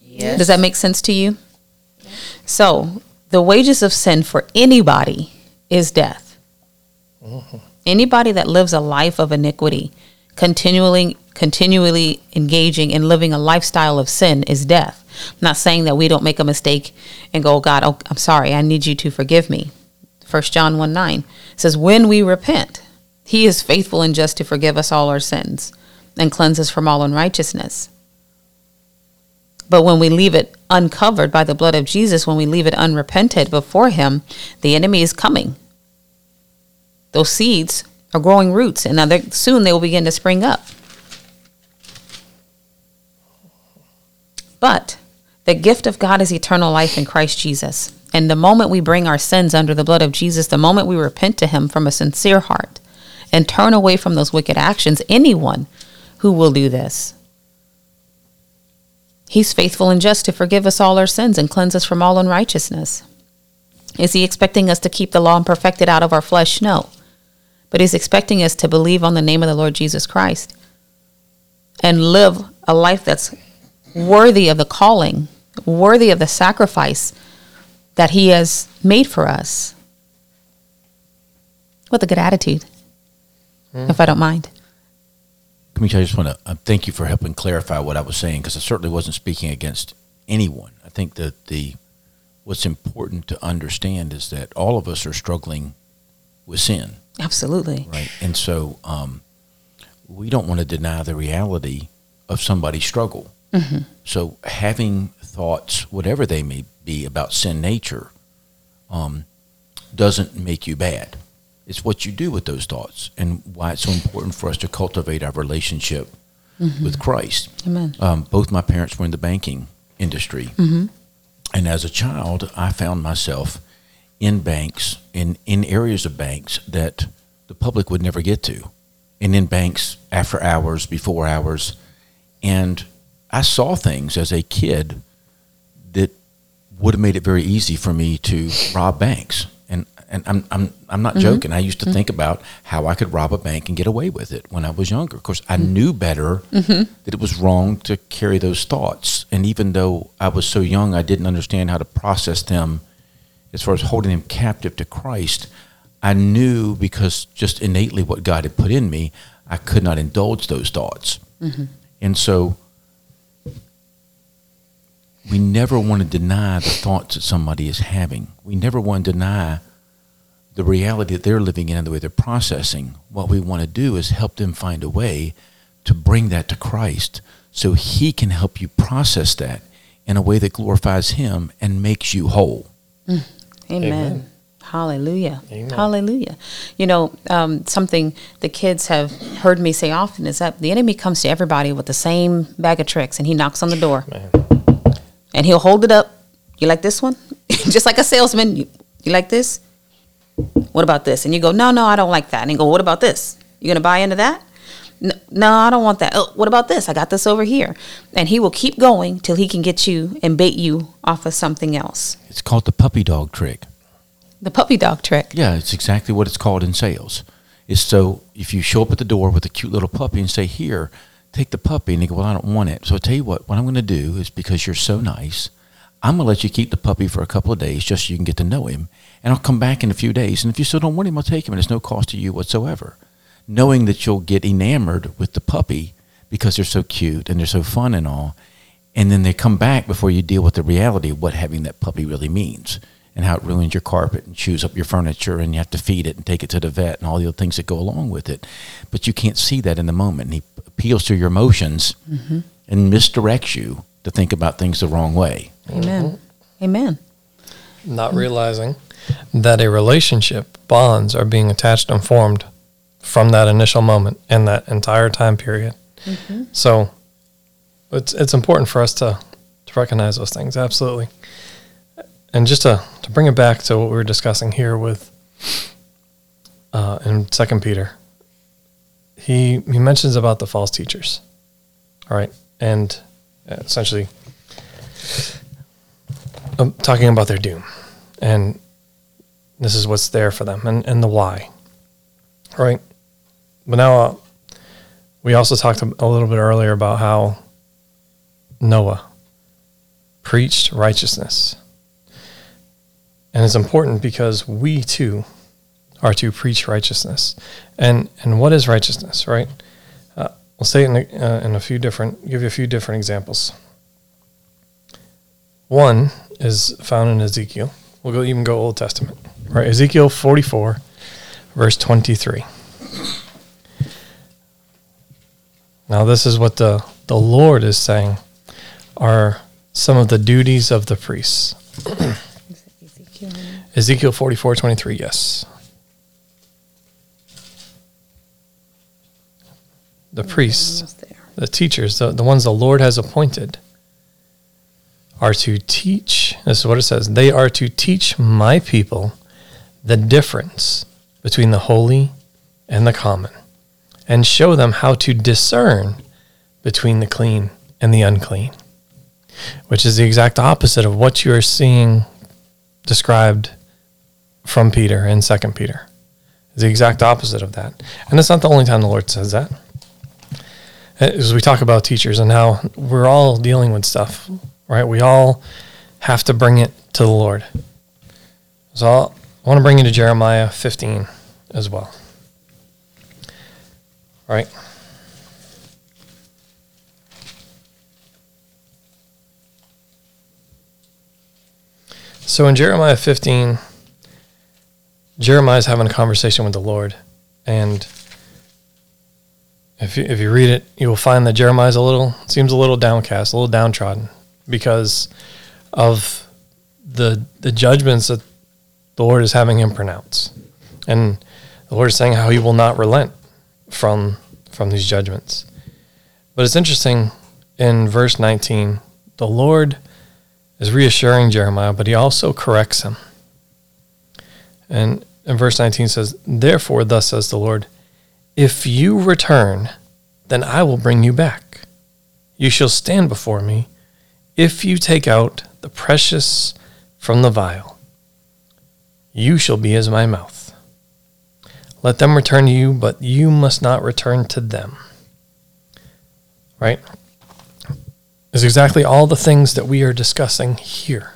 Speaker 2: Yes.
Speaker 6: Does that make sense to you? So, the wages of sin for anybody is death. Mm-hmm. Anybody that lives a life of iniquity, continually continually engaging and living a lifestyle of sin is death. I'm not saying that we don't make a mistake and go, oh, God, oh, I'm sorry, I need you to forgive me. 1 John 1 9 says, When we repent, he is faithful and just to forgive us all our sins and cleanse us from all unrighteousness. But when we leave it uncovered by the blood of Jesus, when we leave it unrepented before him, the enemy is coming. Those seeds are growing roots, and now soon they will begin to spring up. But the gift of God is eternal life in Christ Jesus. And the moment we bring our sins under the blood of Jesus, the moment we repent to Him from a sincere heart and turn away from those wicked actions, anyone who will do this, He's faithful and just to forgive us all our sins and cleanse us from all unrighteousness. Is He expecting us to keep the law and perfect it out of our flesh? No. But He's expecting us to believe on the name of the Lord Jesus Christ and live a life that's worthy of the calling, worthy of the sacrifice that He has made for us. With a good attitude, if I don't mind.
Speaker 5: Kamisha, I just want to uh, thank you for helping clarify what I was saying because I certainly wasn't speaking against anyone. I think that the what's important to understand is that all of us are struggling with sin,
Speaker 6: Absolutely.
Speaker 5: right? And so um, we don't want to deny the reality of somebody's struggle. So having thoughts, whatever they may be, about sin nature, um, doesn't make you bad. It's what you do with those thoughts, and why it's so important for us to cultivate our relationship with Christ.
Speaker 6: Amen.
Speaker 5: Um, both my parents were in the banking industry, and as a child, I found myself in banks, in in areas of banks that the public would never get to, and in banks after hours, before hours, and I saw things as a kid that would have made it very easy for me to rob banks. And and I'm I'm I'm not mm-hmm. joking. I used to mm-hmm. think about how I could rob a bank and get away with it when I was younger. Of course, I mm-hmm. knew better that it was wrong to carry those thoughts. And even though I was so young, I didn't understand how to process them as far as holding them captive to Christ. I knew because just innately what God had put in me, I could not indulge those thoughts. And so we never want to deny the thoughts that somebody is having. We never want to deny the reality that they're living in and the way they're processing, what we want to do is help them find a way to bring that to Christ so he can help you process that in a way that glorifies him and makes you whole.
Speaker 6: Amen.
Speaker 3: Amen.
Speaker 6: Hallelujah.
Speaker 3: Amen.
Speaker 6: Hallelujah. You know, um, something the kids have heard me say often is that the enemy comes to everybody with the same bag of tricks and he knocks on the door
Speaker 3: Man.
Speaker 6: And he'll hold it up. You like this one? Just like a salesman. You, you like this? What about this? And you go, no, no, I don't like that. And you go, what about this? You gonna buy into that? No, no, I don't want that. Oh, what about this? I got this over here. And he will keep going till he can get you and bait you off of something else.
Speaker 5: It's called the puppy dog trick.
Speaker 6: The puppy dog trick.
Speaker 5: Yeah, it's exactly what it's called in sales. It's so if you show up at the door with a cute little puppy and say, Here, take the puppy, and they go, Well, I don't want it. So I tell you what, what I'm going to do is because you're so nice, I'm going to let you keep the puppy for a couple of days just so you can get to know him. And I'll come back in a few days. And if you still don't want him, I'll take him, and it's no cost to you whatsoever. Knowing that you'll get enamored with the puppy because they're so cute and they're so fun and all. And then they come back before you deal with the reality of what having that puppy really means and how it ruins your carpet and chews up your furniture and you have to feed it and take it to the vet and all the other things that go along with it. But you can't see that in the moment. And he appeals to your emotions mm-hmm. and misdirects you to think about things the wrong way.
Speaker 6: Amen. Mm-hmm. Amen.
Speaker 3: Not realizing that a relationship bonds are being attached and formed from that initial moment and that entire time period. Mm-hmm. So it's it's important for us to to recognize those things absolutely. And just to to bring it back to what we were discussing here with uh, in Second Peter, he he mentions about the false teachers, all right, and essentially um, talking about their doom, and this is what's there for them, and and the why, all right. But now uh, we also talked a little bit earlier about how Noah preached righteousness. And it's important because we too are to preach righteousness. And and what is righteousness, right? Uh, we'll say it in a, uh, in a few different, give you a few different examples. One is found in Ezekiel. We'll go even go Old Testament, right? Ezekiel 44, verse 23. Now, this is what the, the Lord is saying are some of the duties of the priests. Ezekiel 44 23, yes. The priests, the teachers, the, the ones the Lord has appointed, are to teach. This is what it says they are to teach my people the difference between the holy and the common, and show them how to discern between the clean and the unclean, which is the exact opposite of what you are seeing described from Peter in Second Peter. It's the exact opposite of that, and it's not the only time the Lord says that. Uh, as we talk about teachers and how we're all dealing with stuff, right? We all have to bring it to the Lord. So I'll, I want to bring you to Jeremiah 15 as well. Right? So in Jeremiah 15, Jeremiah is having a conversation with the Lord. And if you, if you read it, you will find that Jeremiah is a little, seems a little downcast, a little downtrodden because of the, the judgments that the Lord is having him pronounce. And the Lord is saying how he will not relent from, from these judgments. But it's interesting in verse 19, the Lord is reassuring Jeremiah, but he also corrects him. And in verse 19 says, Therefore, thus says the Lord, if you return, then I will bring you back. You shall stand before me if you take out the precious from the vile. You shall be as my mouth. Let them return to you, but you must not return to them. Right? Is exactly all the things that we are discussing here.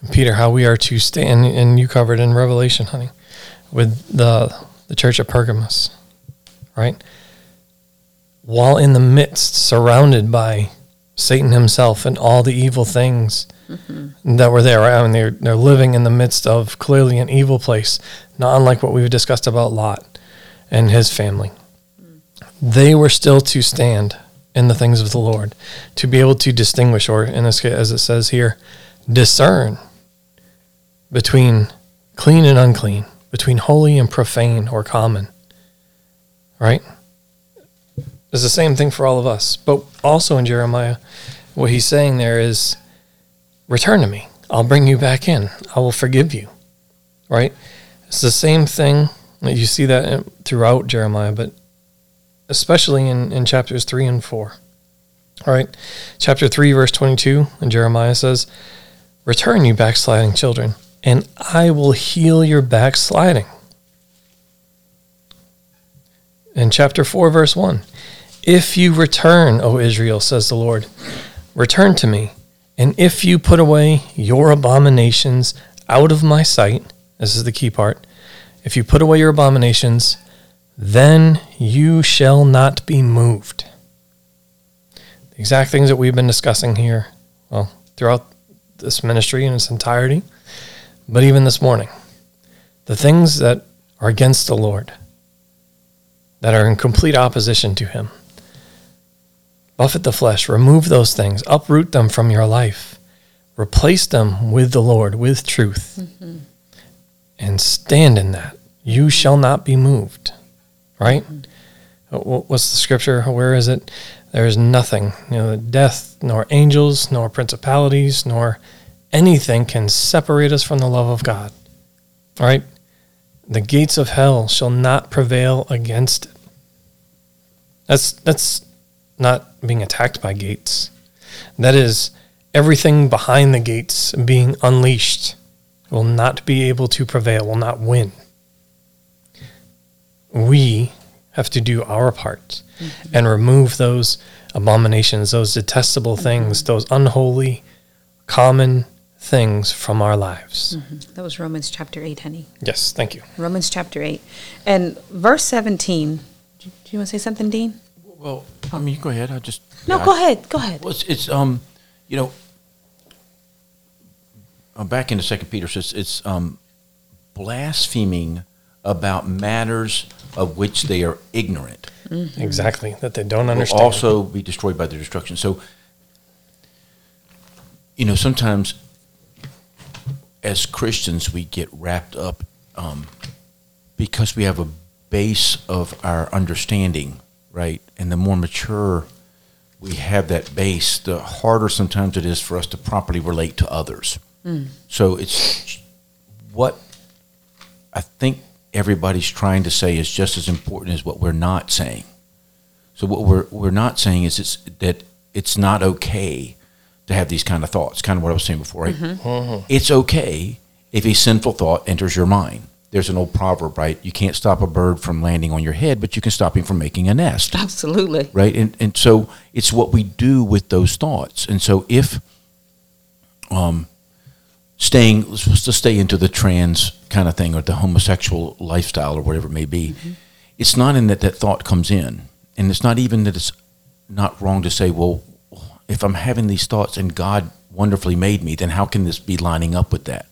Speaker 3: And Peter, how we are to stand, and you covered in Revelation, honey, with the the church at Pergamos, right? While in the midst, surrounded by Satan himself and all the evil things mm-hmm. that were there. I mean, they're they're living in the midst of clearly an evil place, not unlike what we've discussed about Lot and his family. Mm. They were still to stand in the things of the Lord, to be able to distinguish, or in this case, as it says here, discern between clean and unclean, between holy and profane or common. Right? It's the same thing for all of us. But also in Jeremiah, what he's saying there is return to me. I'll bring you back in. I will forgive you. Right? It's the same thing. You see that throughout Jeremiah, but especially in, in chapters 3 and 4. All right. Chapter 3, verse 22 and Jeremiah says, Return, you backsliding children, and I will heal your backsliding. In chapter 4, verse 1, If you return, O Israel, says the Lord, return to me, and if you put away your abominations out of my sight, this is the key part, if you put away your abominations, then you shall not be moved. The exact things that we've been discussing here, well, throughout this ministry in its entirety, but even this morning. The things that are against the Lord, that are in complete opposition to Him. Buffet the flesh, remove those things, uproot them from your life, replace them with the Lord, with truth, mm-hmm. and stand in that. You shall not be moved right? What's the scripture? Where is it? There is nothing, you know, death, nor angels, nor principalities, nor anything can separate us from the love of God. All right? The gates of hell shall not prevail against it. That's that's not being attacked by gates. That is everything behind the gates being unleashed will not be able to prevail, will not win we have to do our part mm-hmm. and remove those abominations, those detestable mm-hmm. things, those unholy, common things from our lives.
Speaker 6: Mm-hmm. That was Romans chapter 8, honey.
Speaker 3: Yes, thank you.
Speaker 6: Romans chapter 8. And verse 17. Do you want to say something, Dean?
Speaker 5: Well, I mean, go ahead. I just.
Speaker 6: No,
Speaker 5: yeah,
Speaker 6: go
Speaker 5: I,
Speaker 6: ahead. Go ahead.
Speaker 5: Well, it's, it's um, you know, uh, back into Second Peter says it's um, blaspheming about matters of which they are ignorant.
Speaker 3: Mm-hmm. Exactly, that they don't understand.
Speaker 5: Will also be destroyed by their destruction. So, you know, sometimes as Christians, we get wrapped up um, because we have a base of our understanding, right? And the more mature we have that base, the harder sometimes it is for us to properly relate to others. Mm. So it's what I think everybody's trying to say is just as important as what we're not saying. So what we're we're not saying is it's that it's not okay to have these kind of thoughts. Kind of what I was saying before, right? Mm-hmm. Mm-hmm. It's okay if a sinful thought enters your mind. There's an old proverb, right? You can't stop a bird from landing on your head, but you can stop him from making a nest.
Speaker 6: Absolutely.
Speaker 5: Right? And and so it's what we do with those thoughts. And so if um staying let's just stay into the trans kind of thing or the homosexual lifestyle or whatever it may be mm-hmm. it's not in that that thought comes in and it's not even that it's not wrong to say well if i'm having these thoughts and god wonderfully made me then how can this be lining up with that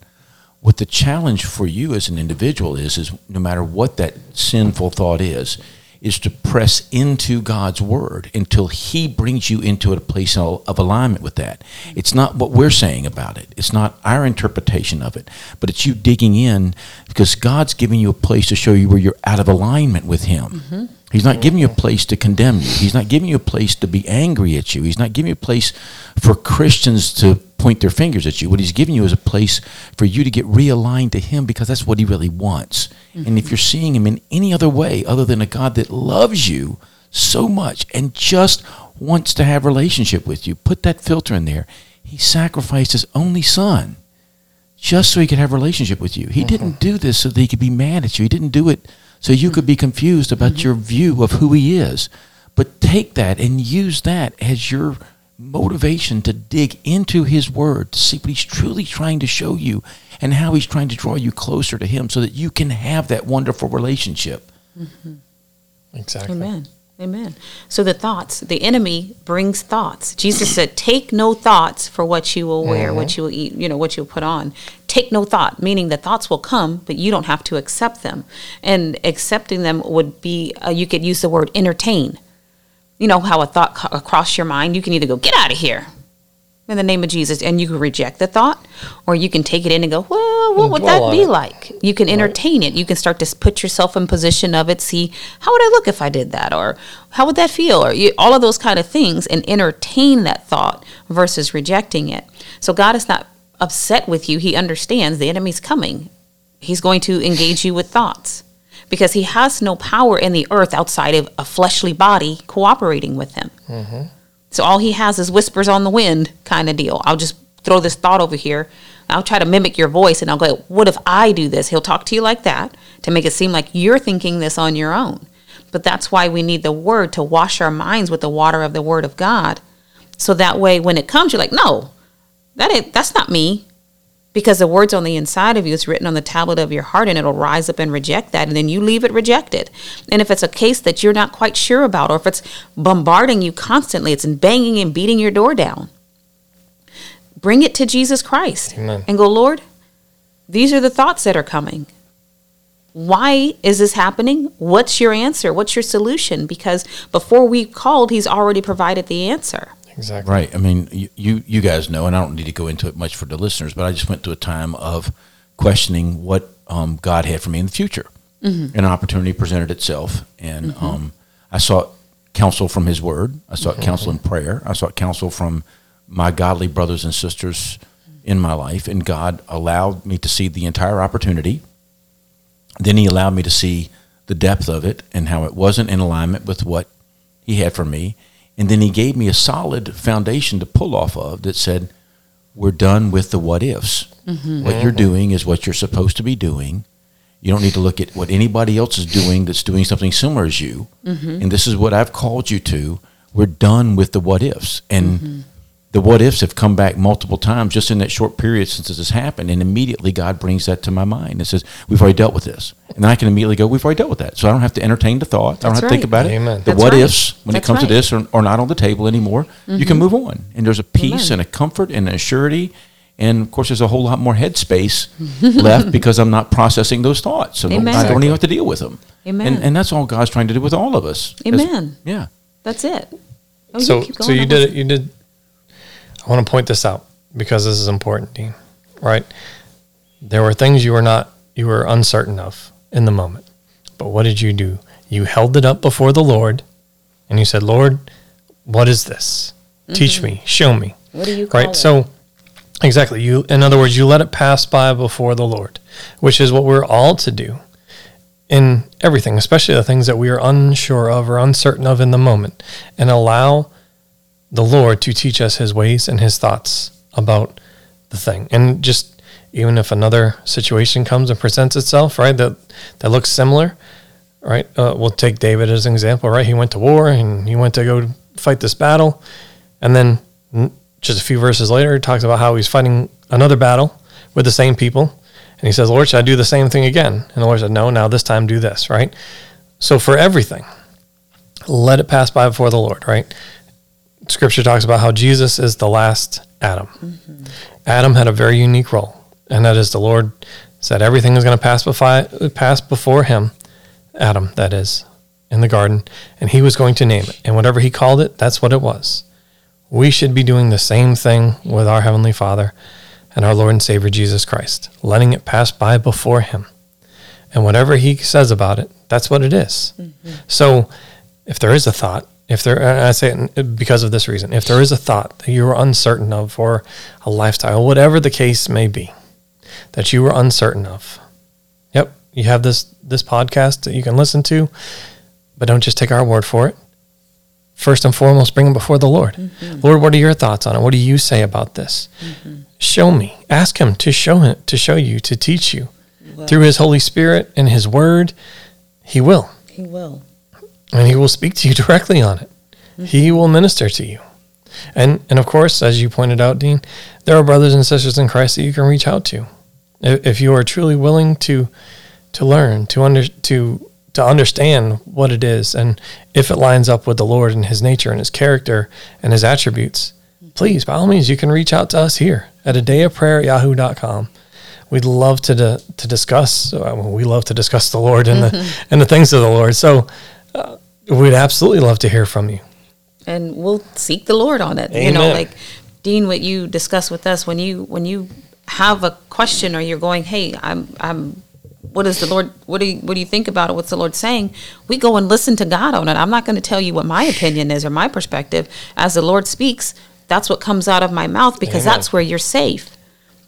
Speaker 5: what the challenge for you as an individual is is no matter what that sinful thought is is to press into God's word until he brings you into a place of alignment with that. It's not what we're saying about it. It's not our interpretation of it, but it's you digging in because God's giving you a place to show you where you're out of alignment with him. Mm-hmm. He's not giving you a place to condemn you. He's not giving you a place to be angry at you. He's not giving you a place for Christians to point their fingers at you. What he's giving you is a place for you to get realigned to him because that's what he really wants. Mm-hmm. And if you're seeing him in any other way other than a God that loves you so much and just wants to have relationship with you, put that filter in there. He sacrificed his only son just so he could have relationship with you. He mm-hmm. didn't do this so that he could be mad at you. He didn't do it so you could be confused about mm-hmm. your view of who he is. But take that and use that as your motivation to dig into his word to see what he's truly trying to show you and how he's trying to draw you closer to him so that you can have that wonderful relationship.
Speaker 3: Mm-hmm. Exactly.
Speaker 6: Amen. Amen. So the thoughts, the enemy brings thoughts. Jesus said, "Take no thoughts for what you will wear, what you will eat, you know, what you'll put on. Take no thought," meaning the thoughts will come, but you don't have to accept them. And accepting them would be, uh, you could use the word entertain. You know how a thought co- across your mind, you can either go, "Get out of here," in the name of Jesus, and you can reject the thought, or you can take it in and go, well, what would that be
Speaker 3: it.
Speaker 6: like? You can entertain it. You can start to put yourself in position of it. See, how would I look if I did that, or how would that feel, or you, all of those kind of things, and entertain that thought versus rejecting it. So God is not upset with you. He understands the enemy's coming. He's going to engage you with thoughts because he has no power in the earth outside of a fleshly body cooperating with him. Mm-hmm. So all he has is whispers on the wind kind of deal. I'll just throw this thought over here. I'll try to mimic your voice and I'll go, What if I do this? He'll talk to you like that to make it seem like you're thinking this on your own. But that's why we need the word to wash our minds with the water of the word of God. So that way when it comes, you're like, No, that ain't, that's not me. Because the word's on the inside of you, is written on the tablet of your heart, and it'll rise up and reject that, and then you leave it rejected. And if it's a case that you're not quite sure about, or if it's bombarding you constantly, it's banging and beating your door down, bring it to Jesus Christ
Speaker 3: Amen.
Speaker 6: and go, Lord, these are the thoughts that are coming. Why is this happening? What's your answer? What's your solution? Because before we called, He's already provided the answer.
Speaker 3: Exactly.
Speaker 5: Right. I mean, you, you guys know, and I don't need to go into it much for the listeners, but I just went through a time of questioning what um, God had for me in the future. An opportunity presented itself, and um, I sought counsel from His Word. I sought counsel in prayer. I sought counsel from my godly brothers and sisters in my life, and God allowed me to see the entire opportunity. Then He allowed me to see the depth of it and how it wasn't in alignment with what He had for me. And then he gave me a solid foundation to pull off of that said, We're done with the what ifs. Mm-hmm. What you're doing is what you're supposed to be doing. You don't need to look at what anybody else is doing that's doing something similar as you. Mm-hmm. And this is what I've called you to. We're done with the what ifs. And mm-hmm. The what ifs have come back multiple times just in that short period since this has happened. And immediately God brings that to my mind and says, We've already dealt with this. And I can immediately go, We've already dealt with that. So I don't have to entertain the thought. I don't
Speaker 6: That's
Speaker 5: have to think
Speaker 6: right.
Speaker 5: about it.
Speaker 3: Amen.
Speaker 5: The
Speaker 6: That's
Speaker 5: what
Speaker 6: right.
Speaker 5: ifs, when
Speaker 6: That's
Speaker 5: it comes to this, are, are not on the table anymore. You can mm-hmm. move on. And there's a peace
Speaker 6: Amen.
Speaker 5: and a comfort and a surety. And of course, there's a whole lot more headspace left because I'm not processing those thoughts. So
Speaker 6: Amen.
Speaker 5: I don't even have to deal with them.
Speaker 6: Amen.
Speaker 5: And, and that's all God's trying to do with all of us. As-
Speaker 6: Amen.
Speaker 5: yeah.
Speaker 6: That's it. Oh,
Speaker 3: so
Speaker 6: keep
Speaker 3: so you did it. You did. I want to point this out because this is important, Dean. Right? There were things you were not you were uncertain of in the moment, but what did you do? You held it up before the Lord, and you said, "Lord, what is this? Teach me, show me."
Speaker 6: Mm-hmm. What do you call
Speaker 3: right?
Speaker 6: it?
Speaker 3: So, exactly. You, in other words, you let it pass by before the Lord, which is what we're all to do in everything, especially the things that we are unsure of or uncertain of in the moment, and allow the Lord to teach us His ways and His thoughts about the thing. And just even if another situation comes and presents itself, right, that that looks similar, right? Uh, we'll take David as an example, right? He went to war and he went to go fight this battle, and then just a few verses later, he talks about how he's fighting another battle with the same people, and he says, "Lord, should I do the same thing again?" And the Lord said, "No, now this time do this." Right? So for everything, let it pass by before the Lord. Right? Scripture talks about how Jesus is the last Adam. Mm-hmm. Adam had a very unique role, and that is the Lord said everything is going to pass before, pass before him, Adam, that is, in the garden, and he was going to name it. And whatever he called it, that's what it was. We should be doing the same thing with our Heavenly Father and our Lord and Savior Jesus Christ, letting it pass by before him. And whatever he says about it, that's what it is. Mm-hmm. So if there is a thought, if there, and I say it because of this reason, if there is a thought that you are uncertain of or a lifestyle, whatever the case may be, that you are uncertain of, yep, you have this this podcast that you can listen to, but don't just take our word for it. First and foremost, bring them before the Lord. Mm-hmm. Lord, what are your thoughts on it? What do you say about this? Mm-hmm. Show me. Ask Him to show him to show you to teach you through His Holy Spirit and His Word. He will
Speaker 6: He will.
Speaker 3: And he will speak to you directly on it. He will minister to you. And and of course, as you pointed out, Dean, there are brothers and sisters in Christ that you can reach out to. If, you are truly willing to to learn, to under to to understand what it is and if it lines up with the Lord and his nature and his character and his attributes, please, by all means, you can reach out to us here at a day of prayer at yahoo.com. We'd love to, to, to discuss, uh, we love to discuss the Lord and, the, and the things of the Lord. So uh, we'd absolutely love to hear from you.
Speaker 6: and we'll seek the Lord on it. You know, like Dean, what you discuss with us when you when you have a question or you're going, hey, I'm I'm. What is the Lord? What do you what do you think about it? What's the Lord saying? We go and listen to God on it. I'm not going to tell you what my opinion is or my perspective. As the Lord speaks, that's what comes out of my mouth because
Speaker 3: Amen.
Speaker 6: that's where you're safe.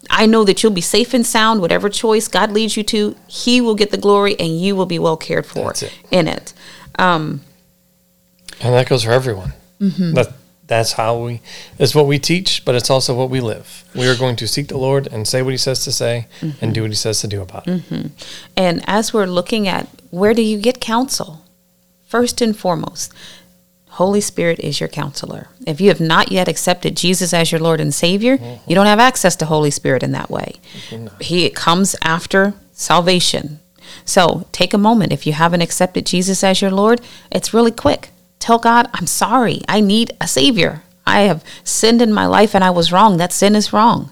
Speaker 6: I know that you'll be safe and sound, whatever choice God leads you to. He will get the glory, and you will be well cared for
Speaker 3: it.
Speaker 6: in it. Um,
Speaker 3: And that goes for everyone. Mm-hmm. That that's how we. It's what we teach, but it's also what we live. We are going to seek the Lord and say what He says to say, and mm-hmm. do what He says to do about it. Mm-hmm.
Speaker 6: And as we're looking at where do you get counsel? First and foremost, Holy Spirit is your counselor. If you have not yet accepted Jesus as your Lord and Savior, you don't have access to Holy Spirit in that way. He comes after salvation. So take a moment. If you haven't accepted Jesus as your Lord, it's really quick. Tell God, I'm sorry. I need a Savior. I have sinned in my life and I was wrong. That sin is wrong.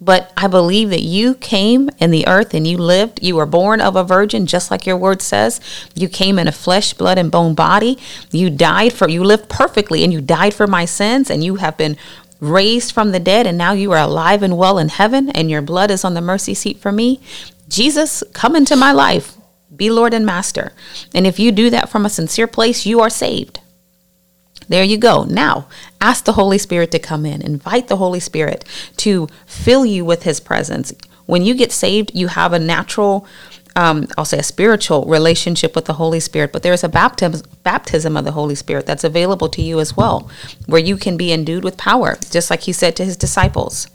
Speaker 6: But I believe that you came in the earth and you lived. You were born of a virgin, just like your word says. You came in a flesh, blood, and bone body. You died for, you lived perfectly and you died for my sins, and you have been raised from the dead, and now you are alive and well in heaven, and your blood is on the mercy seat for me. Jesus, come into my life. Be Lord and Master. And if you do that from a sincere place, you are saved. There you go. Now, ask the Holy Spirit to come in. Invite the Holy Spirit to fill you with His presence. When you get saved, you have a natural, um, I'll say a spiritual relationship with the Holy Spirit, but there's a baptism, baptism of the Holy Spirit that's available to you as well, where you can be endued with power, just like He said to His disciples.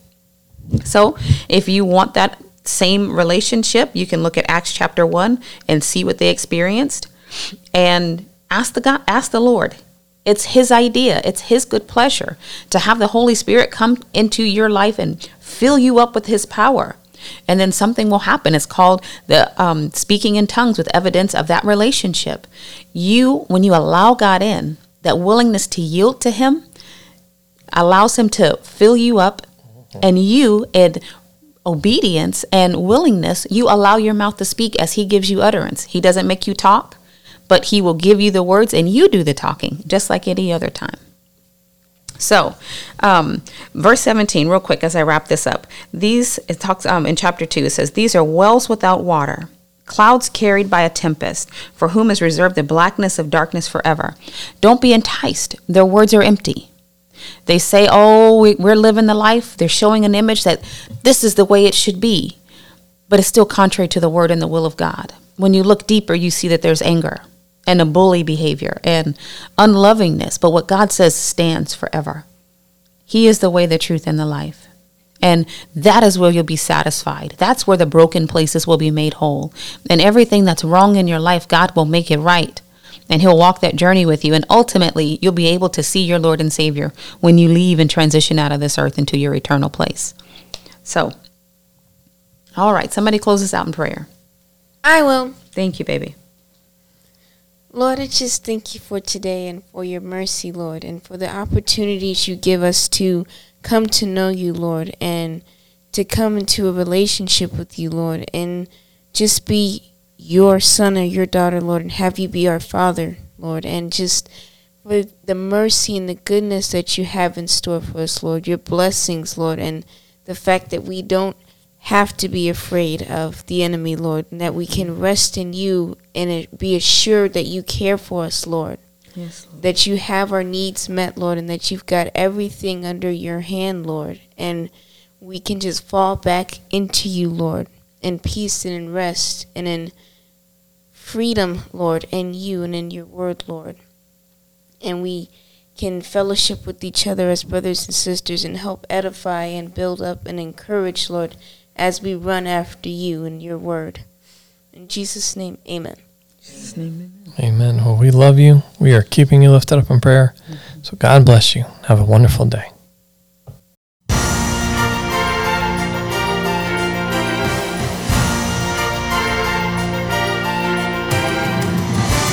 Speaker 6: So, if you want that same relationship, you can look at Acts chapter 1 and see what they experienced and ask the God, ask the Lord. It's his idea, it's his good pleasure to have the Holy Spirit come into your life and fill you up with his power. And then something will happen. It's called the um, speaking in tongues with evidence of that relationship. You, when you allow God in, that willingness to yield to him allows him to fill you up and you in obedience and willingness you allow your mouth to speak as he gives you utterance. He doesn't make you talk but he will give you the words and you do the talking just like any other time. So um, verse 17 real quick as i wrap this up. These it talks um, in chapter 2 it says these are wells without water clouds carried by a tempest for whom is reserved the blackness of darkness forever. Don't be enticed. Their words are empty they say, oh, we, we're living the life. They're showing an image that this is the way it should be. But it's still contrary to the word and the will of God. When you look deeper, you see that there's anger and a bully behavior and unlovingness. But what God says stands forever. He is the way, the truth, and the life. And that is where you'll be satisfied. That's where the broken places will be made whole. And everything that's wrong in your life, God will make it right and he'll walk that journey with you. And ultimately you'll be able to see your lord and savior when you leave and transition out of this earth into your eternal place. So all right somebody close us out in prayer.
Speaker 1: I will.
Speaker 6: thank you baby.
Speaker 1: Lord, I just thank you for today and for your mercy, Lord, and for the opportunities you give us to come to know you, Lord, and to come into a relationship with you, Lord, and just be your son or your daughter, Lord, and have you be our father, Lord, and just for the mercy and the goodness that you have in store for us, Lord, your blessings, Lord, and the fact that we don't have to be afraid of the enemy, Lord, and that we can rest in you and be assured that you care for us, Lord.
Speaker 6: yes
Speaker 1: That you have our needs met, Lord, and that you've got everything under your hand, Lord. And we can just fall back into you, Lord, in peace and in rest and in freedom, Lord, in you and in your word, Lord. And we can fellowship with each other as brothers and sisters and help edify and build up and encourage, Lord, as we run after you and your word. In Jesus' name, amen.
Speaker 3: Amen. Well, we love you. We are keeping you lifted up in prayer. So God bless you. Have a wonderful day.